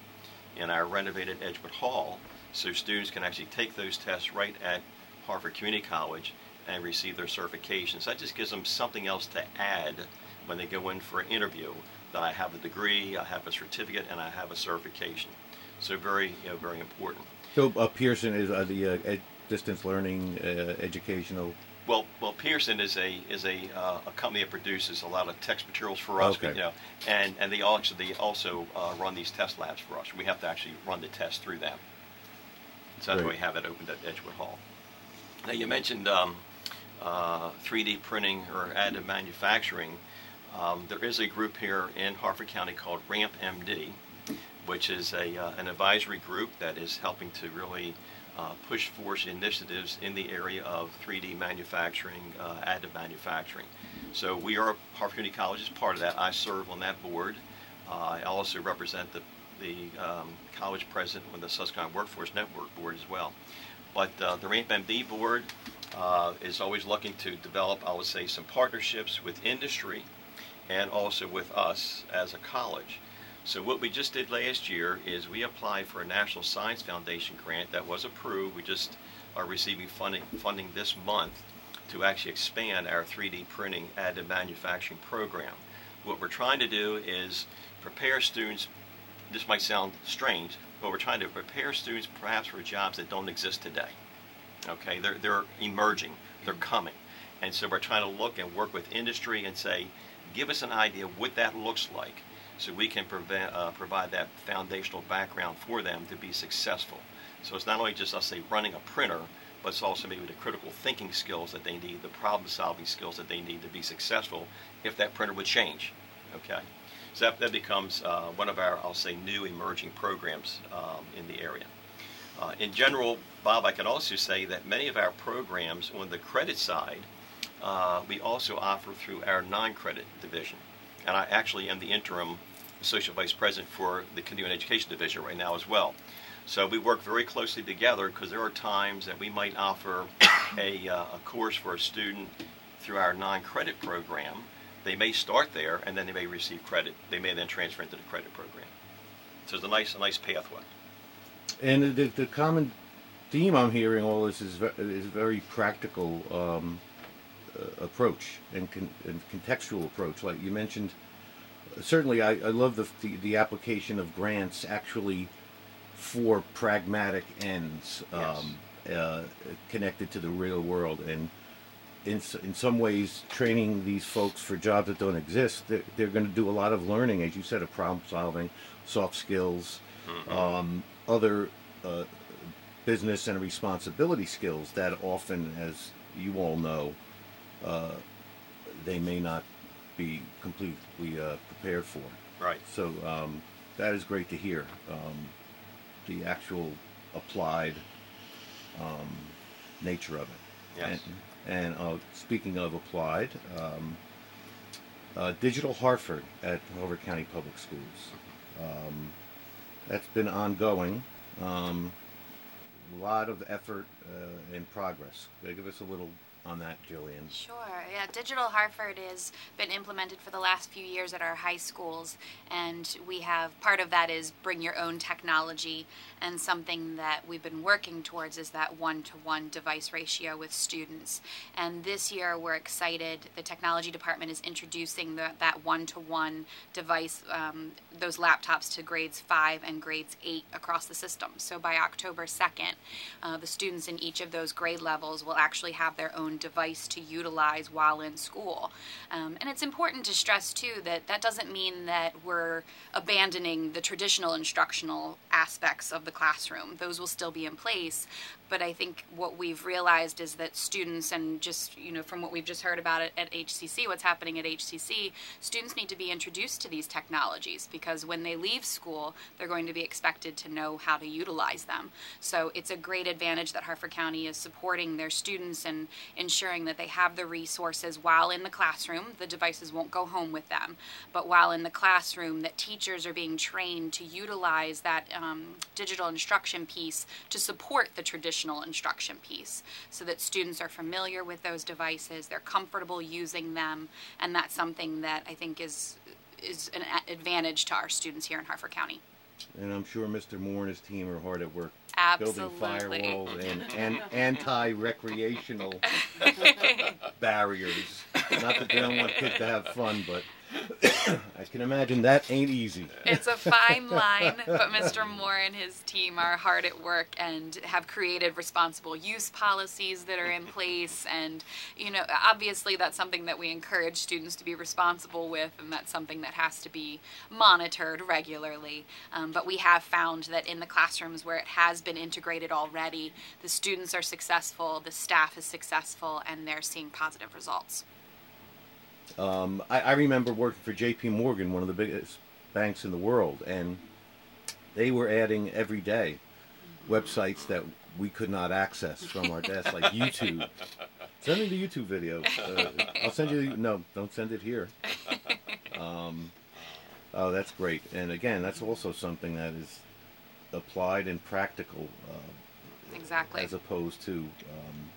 in our renovated Edgewood Hall so students can actually take those tests right at Harford Community College and receive their certifications. That just gives them something else to add when they go in for an interview that I have a degree, I have a certificate, and I have a certification. So very, you know, very important. So uh, Pearson is uh, the uh, ed- distance learning uh, educational well, well, Pearson is a is a, uh, a company that produces a lot of text materials for us. Okay. You know, and and they also they also uh, run these test labs for us. We have to actually run the test through them. So that's why we have it opened at Edgewood Hall. Now you mentioned um, uh, 3D printing or additive manufacturing. Um, there is a group here in Harford County called RAMP MD, which is a uh, an advisory group that is helping to really uh, push force initiatives in the area of 3D manufacturing, uh, additive manufacturing. So we are, Harford Community College is part of that. I serve on that board. Uh, I also represent the, the um, college president on the Susquehanna Workforce Network board as well. But uh, the RAMP-MD board uh, is always looking to develop, I would say, some partnerships with industry and also with us as a college. So what we just did last year is we applied for a National Science Foundation grant that was approved. We just are receiving funding funding this month to actually expand our 3D printing additive manufacturing program. What we're trying to do is prepare students. This might sound strange, but we're trying to prepare students perhaps for jobs that don't exist today. Okay, they're they're emerging, they're coming, and so we're trying to look and work with industry and say, give us an idea of what that looks like so we can prevent, uh, provide that foundational background for them to be successful. So it's not only just, us say, running a printer, but it's also maybe the critical thinking skills that they need, the problem solving skills that they need to be successful if that printer would change. Okay? So that, that becomes uh, one of our, I'll say, new emerging programs um, in the area. Uh, in general, Bob, I can also say that many of our programs on the credit side, uh, we also offer through our non credit division. And I actually am the interim Associate Vice President for the Continuing Education Division right now as well. So we work very closely together because there are times that we might offer a, uh, a course for a student through our non-credit program. They may start there and then they may receive credit. They may then transfer into the credit program. So it's a nice, a nice pathway. And the, the common theme I'm hearing all this is ve- is very practical um, approach and, con- and contextual approach. Like you mentioned, certainly I, I love the, the the application of grants actually for pragmatic ends Yes. um, uh, connected to the real world and. In, in some ways, training these folks for jobs that don't exist, they're, they're going to do a lot of learning, as you said, of problem solving, soft skills, um, other uh, business and responsibility skills that often, as you all know, uh, they may not be completely uh, prepared for. Right. So um, that is great to hear. Um, the actual applied um, nature of it. Yes. And, and uh, speaking of applied, um, uh, Digital Harford at Harford County Public Schools. Um, that's been ongoing. Um, a lot of effort uh, and progress. They give us a little on that, Jillian. Sure. Yeah, Digital Harford has been implemented for the last few years at our high schools, and we have part of that is bring your own technology, and something that we've been working towards is that one to one device ratio with students. And this year we're excited. The technology department is introducing the, that one to one device, um, those laptops to grades five and grades eight across the system. So by October 2nd, uh, the students in each of those grade levels will actually have their own device to utilize while in school. Um, and it's important to stress, too, that that doesn't mean that we're abandoning the traditional instructional aspects of the classroom. Those will still be in place. But I think what we've realized is that students, and just, you know, from what we've just heard about it at HCC, what's happening at HCC, students need to be introduced to these technologies because when they leave school, they're going to be expected to know how to utilize them. So it's a great advantage that Harford County is supporting their students and ensuring that they have the resources while in the classroom. The devices won't go home with them, but while in the classroom, that teachers are being trained to utilize that um, digital instruction piece to support the traditional instruction piece so that students are familiar with those devices, they're comfortable using them, and that's something that I think is is an advantage to our students here in Harford County. And I'm sure Mr. Moore and his team are hard at work building Absolutely. firewalls and, and anti-recreational barriers. Not that they don't want kids to have fun, but I can imagine that ain't easy. It's a fine line, but Mr. Moore and his team are hard at work and have created responsible use policies that are in place. And, you know, obviously that's something that we encourage students to be responsible with, and that's something that has to be monitored regularly. Um, but we have found that in the classrooms where it has been integrated already, the students are successful, the staff is successful, and they're seeing positive results. Um, I, I remember working for J.P. Morgan, one of the biggest banks in the world, and they were adding every day websites that we could not access from our desk, like YouTube. Send me the YouTube video. Uh, I'll send you. The, no, don't send it here. Um, oh, that's great. And again, that's also something that is applied and practical, uh, Exactly. as opposed to um,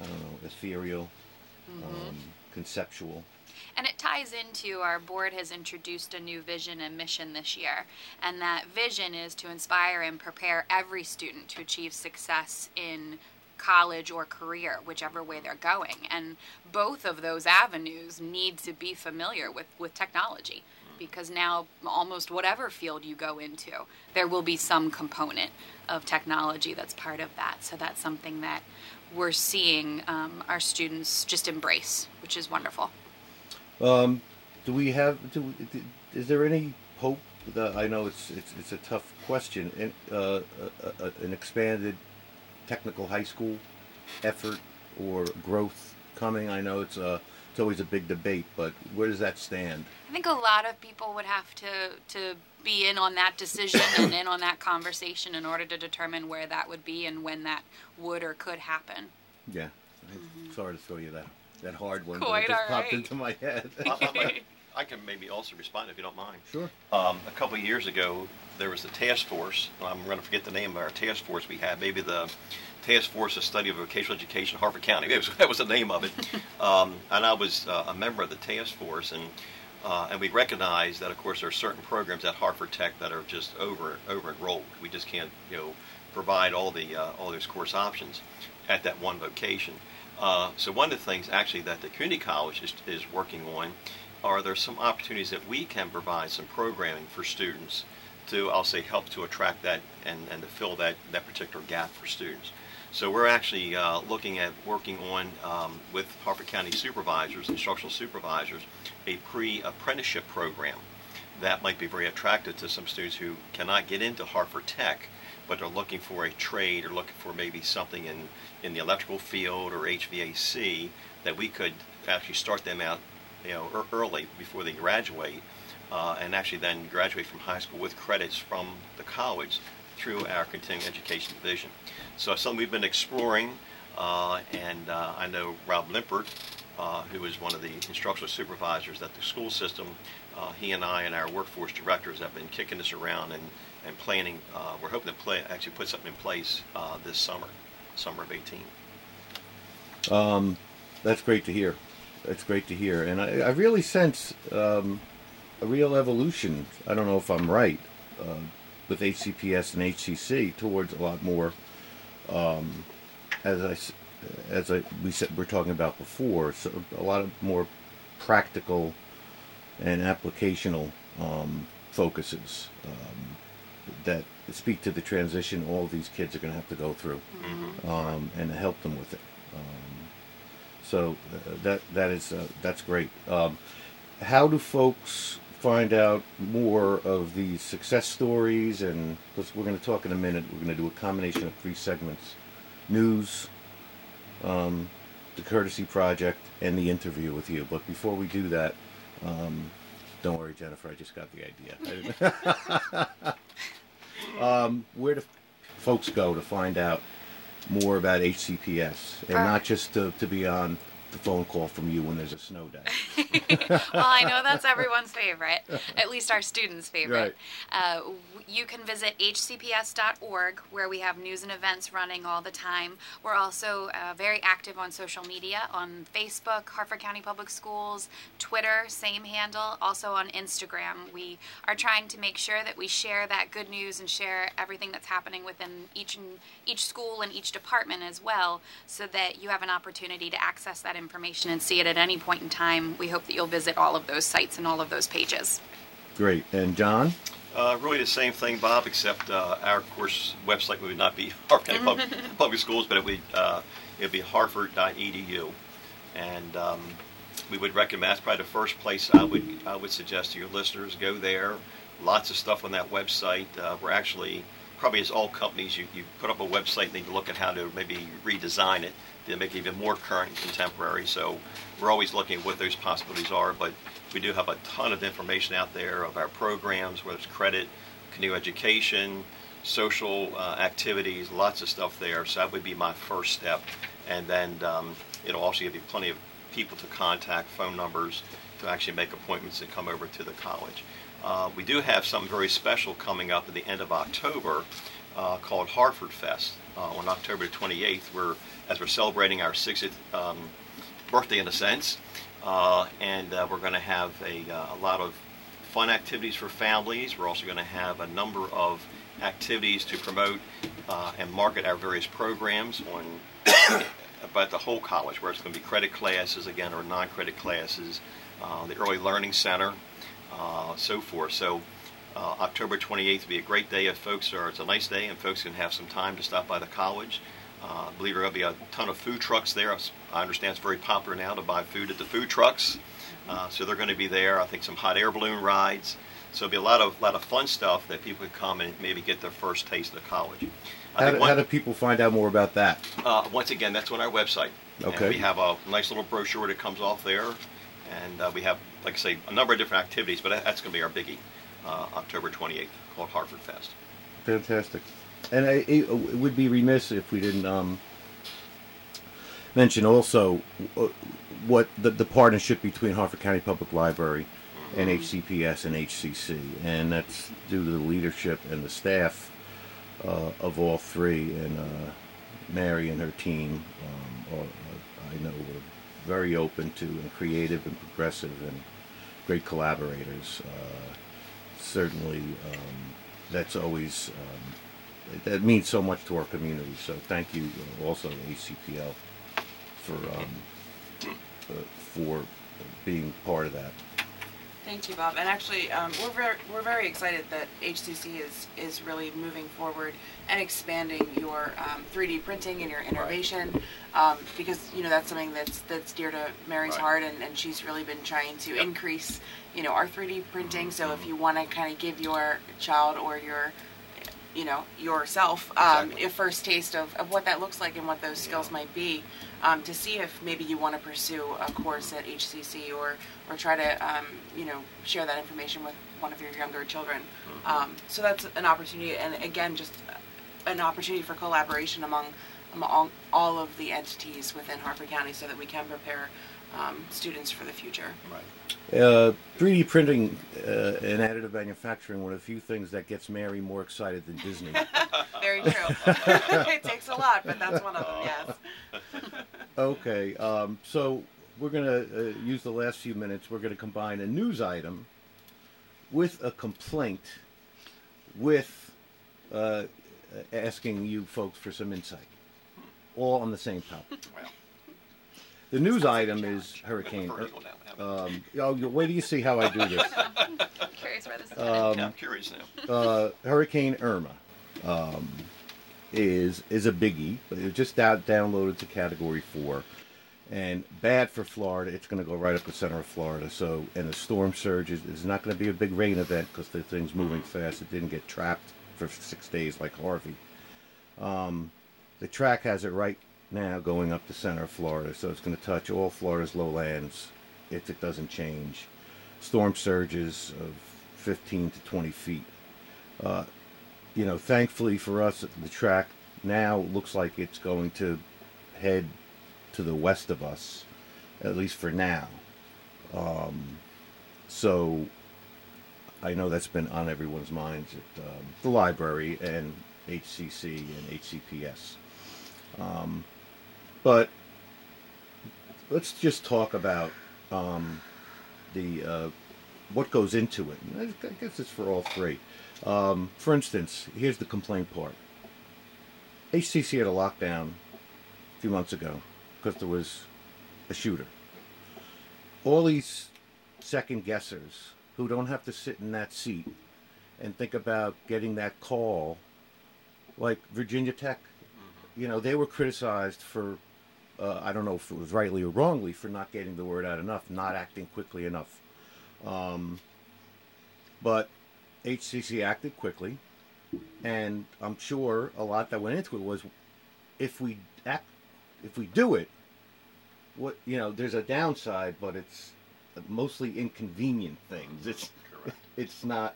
I don't know, ethereal, um, conceptual. And it ties into our board has introduced a new vision and mission this year. And that vision is to inspire and prepare every student to achieve success in college or career, whichever way they're going. And both of those avenues need to be familiar with, with technology. Because now, almost whatever field you go into, there will be some component of technology that's part of that. So that's something that we're seeing um, our students just embrace, which is wonderful. Um, do we have? Do, is there any hope? That, I know it's it's it's a tough question. In, uh, a, a, an expanded technical high school effort or growth coming? I know it's uh it's always a big debate, but where does that stand? I think a lot of people would have to to be in on that decision and in on that conversation in order to determine where that would be and when that would or could happen. Yeah, I'm sorry to throw you that that hard one, Quite but it just popped right. into my head. I, I- I can maybe also respond if you don't mind. sure. Um, a couple of years ago, there was a task force. I'm going to forget the name of our task force we had. Maybe the Task Force of Study of Vocational Education, Harford County. It was, that was the name of it. um, and I was uh, a member of the task force, and Uh, and we recognize that, of course, there are certain programs at Harford Tech that are just over over enrolled. We just can't, you know, provide all the uh, all those course options at that one location. Uh, so one of the things actually that the community college is, is working on are there some opportunities that we can provide some programming for students to, I'll say, help to attract that and, and to fill that, that particular gap for students. So we're actually uh, looking at working on um, with Harford County supervisors, instructional supervisors, a pre-apprenticeship program that might be very attractive to some students who cannot get into Harford Tech, but are looking for a trade or looking for maybe something in, in the electrical field or HVAC that we could actually start them out, you know, early before they graduate, uh, and actually then graduate from high school with credits from the college through our continuing education division. So something we've been exploring, uh, and uh, I know Rob Limpert, uh, who is one of the instructional supervisors at the school system, uh, he and I and our workforce directors have been kicking this around and, and planning. Uh, we're hoping to play, actually put something in place uh, this summer, summer of 18. Um, that's great to hear. That's great to hear, and I, I really sense um, a real evolution. I don't know if I'm right uh, with HCPS and HCC towards a lot more, um, as I as I we said we're talking about before, so a lot of more practical and applicational um, focuses um, that speak to the transition all these kids are going to have to go through, Mm-hmm. um, and help them with it. Um, so uh, that that is uh, that's great. Um, how do folks find out more of these success stories? And because we're going to talk in a minute, we're going to do a combination of three segments: news, um, the courtesy project, and the interview with you. But before we do that, um, don't worry, Jennifer. I just got the idea. um, where do folks go to find out more about HCPS, and Uh, not just to, to be on the phone call from you when there's a snow day? well, I know that's everyone's favorite, at least our students' favorite. Uh, you can visit hcps.org where we have news and events running all the time. We're also uh, very active on social media on Facebook, Harford County Public Schools, Twitter, same handle, also on Instagram. We are trying to make sure that we share that good news and share everything that's happening within each each school and each department as well, so that you have an opportunity to access that information and see it at any point in time. We hope that you'll visit all of those sites and all of those pages. Great. And John? Uh, really the same thing, Bob, except uh, our course website would not be Harford County Public, Public Schools, but it would uh, it would be harford.edu. and um, we would recommend that's probably the first place I would I would suggest to your listeners go there. Lots of stuff on that website. Uh, we're actually probably as all companies, you, you put up a website, and need to look at how to maybe redesign it to make it even more current and contemporary. So we're always looking at what those possibilities are, but we do have a ton of information out there of our programs, whether it's credit, canoe education, social uh, activities, lots of stuff there. So that would be my first step. And then um, it'll also give you plenty of people to contact, phone numbers to actually make appointments and come over to the college. Uh, we do have something very special coming up at the end of October uh, called Harford Fest uh, on October 28th. We're as we're celebrating our 60th um, birthday in a sense, uh, and uh, we're going to have a, uh, a lot of fun activities for families. We're also going to have a number of activities to promote uh, and market our various programs on about the whole college, where it's going to be credit classes again or non-credit classes, uh, the early learning center, so forth. So. Uh, October 28th will be a great day if folks are, it's a nice day and folks can have some time to stop by the college. Uh, I believe there will be a ton of food trucks there. I understand it's very popular now to buy food at the food trucks. Uh, so they're going to be there. I think some hot air balloon rides. So it'll be a lot of lot of fun stuff that people can come and maybe get their first taste of college. How do, one- how do people find out more about that? uh, once again, that's on our website. Okay. And we have a nice little brochure that comes off there, and uh, we have, like I say, a number of different activities. But that's going to be our biggie, uh, October 28th, called Harford Fest. Fantastic. And I, it, it would be remiss if we didn't um, mention also uh, what the, the partnership between Harford County Public Library and HCPS and HCC, and that's due to the leadership and the staff uh, of all three. And uh, Mary and her team, um, are, I know, were very open to and creative and progressive, and great collaborators. Uh, certainly, um, that's always um, that means so much to our community. So thank you uh, also to ACPL for um, uh, for being part of that. Thank you, Bob. And actually, um, we're very, we're very excited that HCC is is really moving forward and expanding your um, 3D printing and your innovation, um, because you know that's something that's that's dear to Mary's Right. heart, and, and she's really been trying to Yep. increase, you know, our 3D printing. So Mm-hmm. if you want to kind of give your child or your you know yourself um, Exactly. a first taste of, of what that looks like and what those skills might be um, to see if maybe you want to pursue a course at HCC or or try to um, you know share that information with one of your younger children um, so that's an opportunity and again just an opportunity for collaboration among, among all, all of the entities within Harford County so that we can prepare um, students for the future Right. Uh, 3D printing uh, and additive manufacturing, one of the few things that gets Mary more excited than Disney. very true it takes a lot but that's one of them yes okay, um, so we're going to uh, use the last few minutes. We're going to combine a news item with a complaint with uh, asking you folks for some insight, all on the same topic. Well, The news Sounds like a item is hurricane. now. Um, oh, wait till you see how I do this. I'm Curious where this is Um, yeah, I'm curious now. uh, Hurricane Irma um, is is a biggie, but it just down, downloaded to Category Four, and bad for Florida. It's going to go right up the center of Florida. So, and the storm surge is, is not going to be a big rain event because the thing's moving fast. It didn't get trapped for six days like Harvey. Um, the track has it right now going up the center of Florida, so it's going to touch all Florida's lowlands if it doesn't change. Storm surges of 15 to 20 feet. Uh, you know, thankfully for us, the track now looks like it's going to head to the west of us, at least for now. Um, so I know that's been on everyone's minds at um, the library and HCC and HCPS. Um, but let's just talk about um, the uh, what goes into it. I guess it's for all three. Um, for instance, here's the complaint part. HCC had a lockdown a few months ago because there was a shooter. All these second guessers who don't have to sit in that seat and think about getting that call, like Virginia Tech, you know, they were criticized for, uh, I don't know if it was rightly or wrongly, for not getting the word out enough, not acting quickly enough. Um, but HCC acted quickly, and I'm sure a lot that went into it was, if we act, if we do it, what you know, there's a downside, but it's mostly inconvenient things. It's Correct. it's not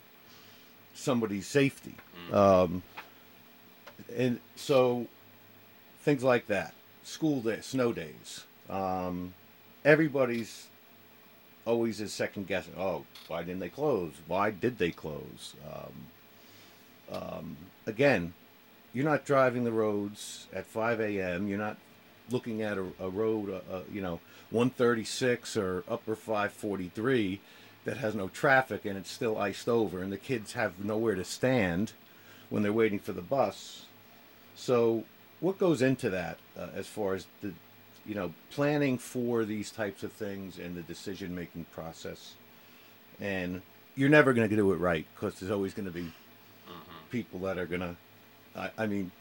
somebody's safety, um, and so things like that. School day, snow days. Um, everybody's always is second guessing. Oh, why didn't they close? Why did they close? Um, um, again, you're not driving the roads at 5 a.m. You're not looking at a, a road, uh, uh, you know, 136 or upper 543 that has no traffic and it's still iced over, and the kids have nowhere to stand when they're waiting for the bus. So, what goes into that uh, as far as the, you know, planning for these types of things and the decision making process? And you're never going to do it right because there's always going to be people that are going to. I, I mean,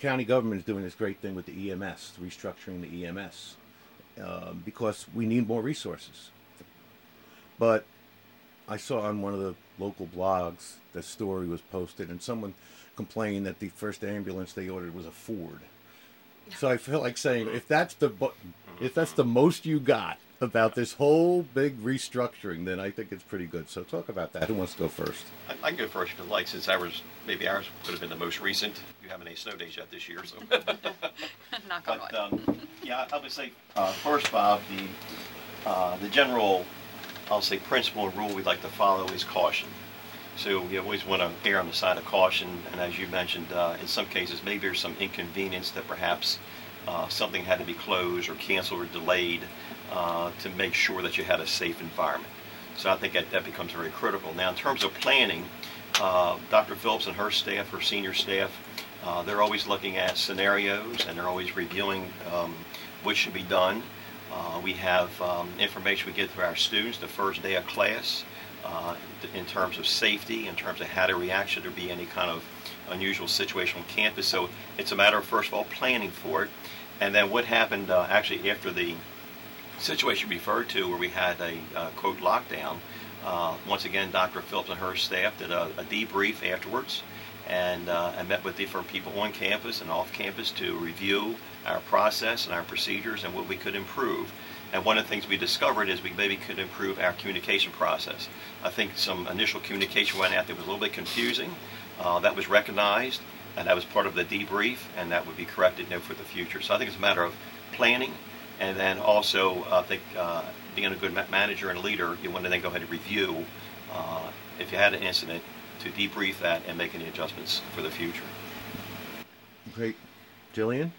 county government is doing this great thing with the EMS, restructuring the EMS, um, because we need more resources. But I saw on one of the local blogs the story was posted, and someone complained that the first ambulance they ordered was a Ford. So I feel like saying, if that's the if that's the most you got about this whole big restructuring, then I think it's pretty good. So talk about that. Who wants to go first? I, I can go first if you like, since ours, maybe ours would have been the most recent. You haven't any snow days yet this year, so. Knock on wood. But um, yeah, I would say uh, first, Bob, the uh, the general, I'll say principle and rule we'd like to follow is caution. So we always want to err on the side of caution, and as you mentioned, uh, in some cases maybe there's some inconvenience that perhaps uh, something had to be closed or canceled or delayed uh, to make sure that you had a safe environment. So I think that, that becomes very critical. Now, in terms of planning, uh, Dr. Phillips and her staff, her senior staff, uh, they're always looking at scenarios and they're always reviewing um, what should be done. Uh, we have um, information we get through our students the first day of class uh, in terms of safety, in terms of how to react should there be any kind of unusual situation on campus. So it's a matter of, first of all, planning for it. And then what happened uh, actually after the situation referred to where we had a uh, quote lockdown, uh, once again, Dr. Phillips and her staff did a, a debrief afterwards and, uh, and met with different people on campus and off campus to review our process and our procedures and what we could improve. And one of the things we discovered is we maybe could improve our communication process. I think some initial communication went out that was a little bit confusing. Uh, that was recognized, and that was part of the debrief, and that would be corrected know, for the future. So I think it's a matter of planning, and then also I think uh, being a good manager and leader, you want to then go ahead and review uh, if you had an incident to debrief that and make any adjustments for the future. Great, Jillian.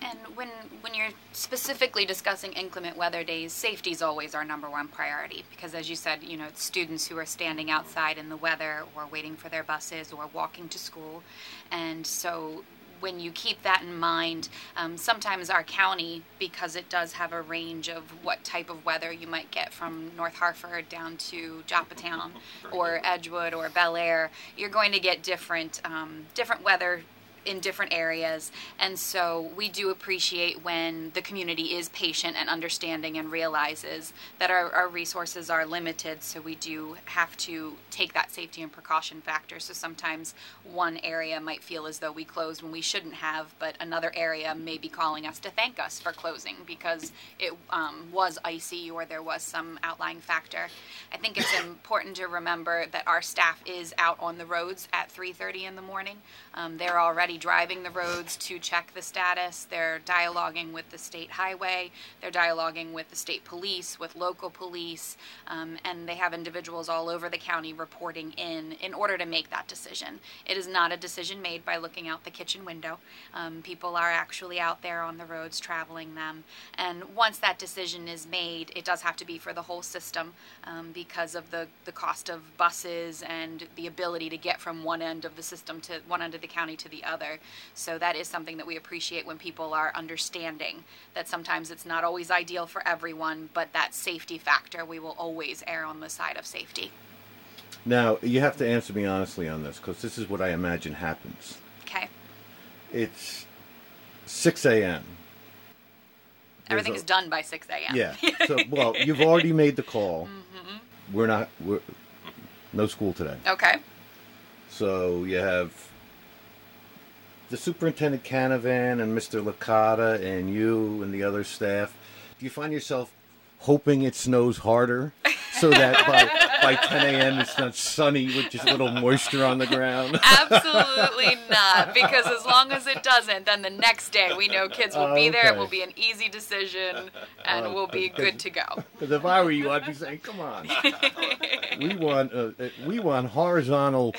And when when you're specifically discussing inclement weather days, safety is always our number one priority because, as you said, you know, it's students who are standing outside in the weather or waiting for their buses or walking to school, and so when you keep that in mind, um, sometimes our county, because it does have a range of what type of weather you might get from North Harford down to Joppatowne or Edgewood or Bel Air, you're going to get different um, different weather in different areas. And so we do appreciate when the community is patient and understanding and realizes that our, our resources are limited. So we do have to take that safety and precaution factor. So sometimes one area might feel as though we closed when we shouldn't have, but another area may be calling us to thank us for closing because it um, was icy or there was some outlying factor. I think it's important to remember that our staff is out on the roads at 3:30 in the morning. Um, they're already driving the roads to check the status. They're dialoguing with the state highway. They're dialoguing with the state police, with local police, um, and they have individuals all over the county reporting in in order to make that decision. It is not a decision made by looking out the kitchen window. Um, people are actually out there on the roads traveling them, and once that decision is made, it does have to be for the whole system um, because of the the cost of buses and the ability to get from one end of the system to one end of the county to the other. So that is something that we appreciate when people are understanding that sometimes it's not always ideal for everyone, but that safety factor, we will always err on the side of safety. Now, you have to answer me honestly on this because this is what I imagine happens. Okay. It's 6 a.m. Everything is done by 6 a.m. Yeah. So, well, you've already made the call. Mm-hmm. We're not, we're, no school today. Okay. So you have the superintendent Canavan and Mr. Licata and you and the other staff, do you find yourself hoping it snows harder so that by, by 10 a.m. it's not sunny with just a little moisture on the ground? Absolutely not, because as long as it doesn't, then the next day we know kids will be there. It will be an easy decision, and uh, we'll be good to go. Because if I were you, I'd be saying, "Come on, we want uh, uh we want horizontal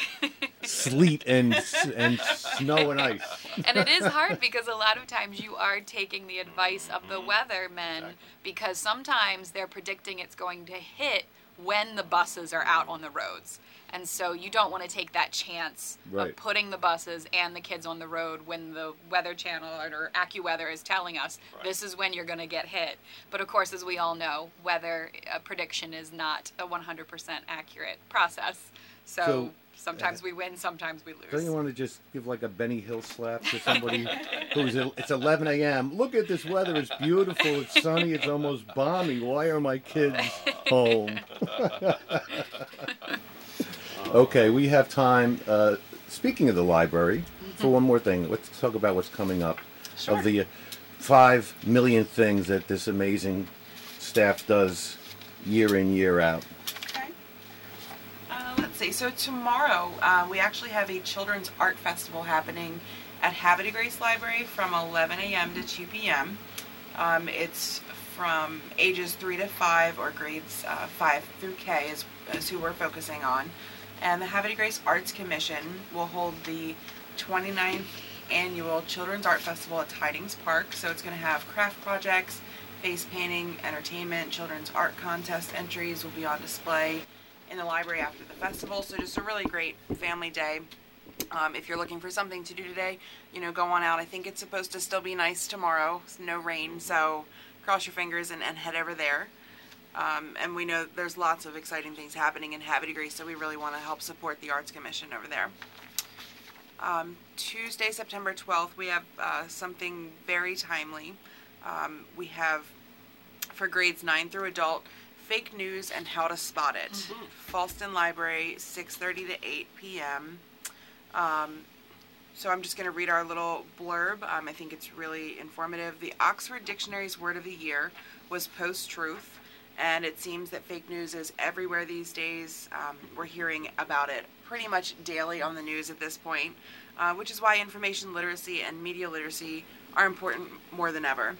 sleet and and snow and ice. and it is hard because a lot of times you are taking the advice of the weathermen because sometimes they're predicting it's going to hit when the buses are out on the roads. And so you don't want to take that chance right. of putting the buses and the kids on the road when the Weather Channel or AccuWeather is telling us right. this is when you're going to get hit. But of course, as we all know, weather uh, prediction is not a 100% accurate process. so, so Sometimes we win, sometimes we lose. Don't you want to just give like a Benny Hill slap to somebody who's it's 11 a.m. Look at this weather; it's beautiful, it's sunny, it's almost balmy. Why are my kids home? okay, we have time. Uh, speaking of the library, for mm-hmm. one more thing, let's talk about what's coming up. Sure. Of the five million things that this amazing staff does year in year out see. So tomorrow um, we actually have a children's art festival happening at Havre de Grace Library from 11 a.m. to 2 p.m. Um, it's from ages 3 to 5 or grades uh, 5 through K is, is who we're focusing on. And the Havre de Grace Arts Commission will hold the 29th annual Children's Art Festival at Tydings Park. So it's going to have craft projects, face painting, entertainment, children's art contest entries will be on display in the library after the festival. So just a really great family day. Um, if you're looking for something to do today, you know, go on out. I think it's supposed to still be nice tomorrow, no rain, so cross your fingers and, and head over there. Um, and we know there's lots of exciting things happening in de Grace, so we really want to help support the Arts Commission over there. Um, Tuesday, September 12th, we have uh, something very timely. Um, we have for grades 9 through adult fake news and how to spot it. Falston Library, 6:30 to 8 p.m. Um, so I'm just going to read our little blurb. Um, I think it's really informative. The Oxford Dictionary's word of the year was post-truth, and it seems that fake news is everywhere these days. Um, we're hearing about it pretty much daily on the news at this point, uh, which is why information literacy and media literacy are important more than ever.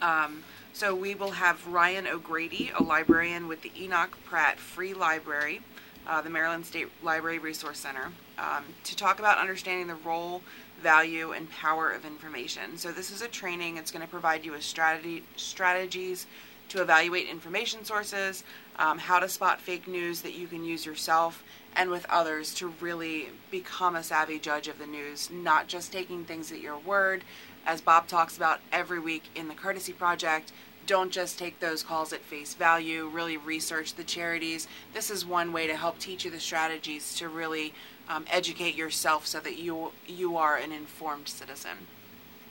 Um, so we will have Ryan O'Grady, a librarian with the Enoch Pratt Free Library, uh, the Maryland State Library Resource Center, um, to talk about understanding the role, value, and power of information. So this is a training. It's going to provide you with strategy strategies to evaluate information sources, um, how to spot fake news that you can use yourself and with others to really become a savvy judge of the news, not just taking things at your word, as Bob talks about every week in the Courtesy Project. Don't just take those calls at face value, really research the charities. This is one way to help teach you the strategies to really um, educate yourself so that you, you are an informed citizen.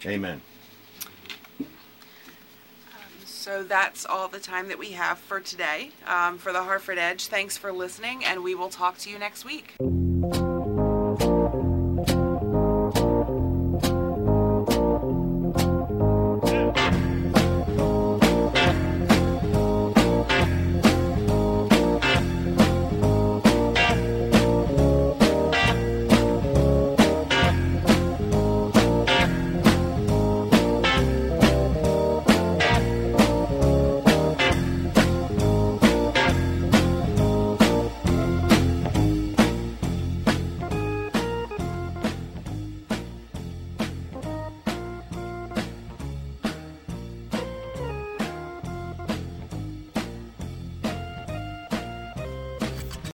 Amen. So that's all the time that we have for today um, for the Harford Edge. Thanks for listening, and we will talk to you next week.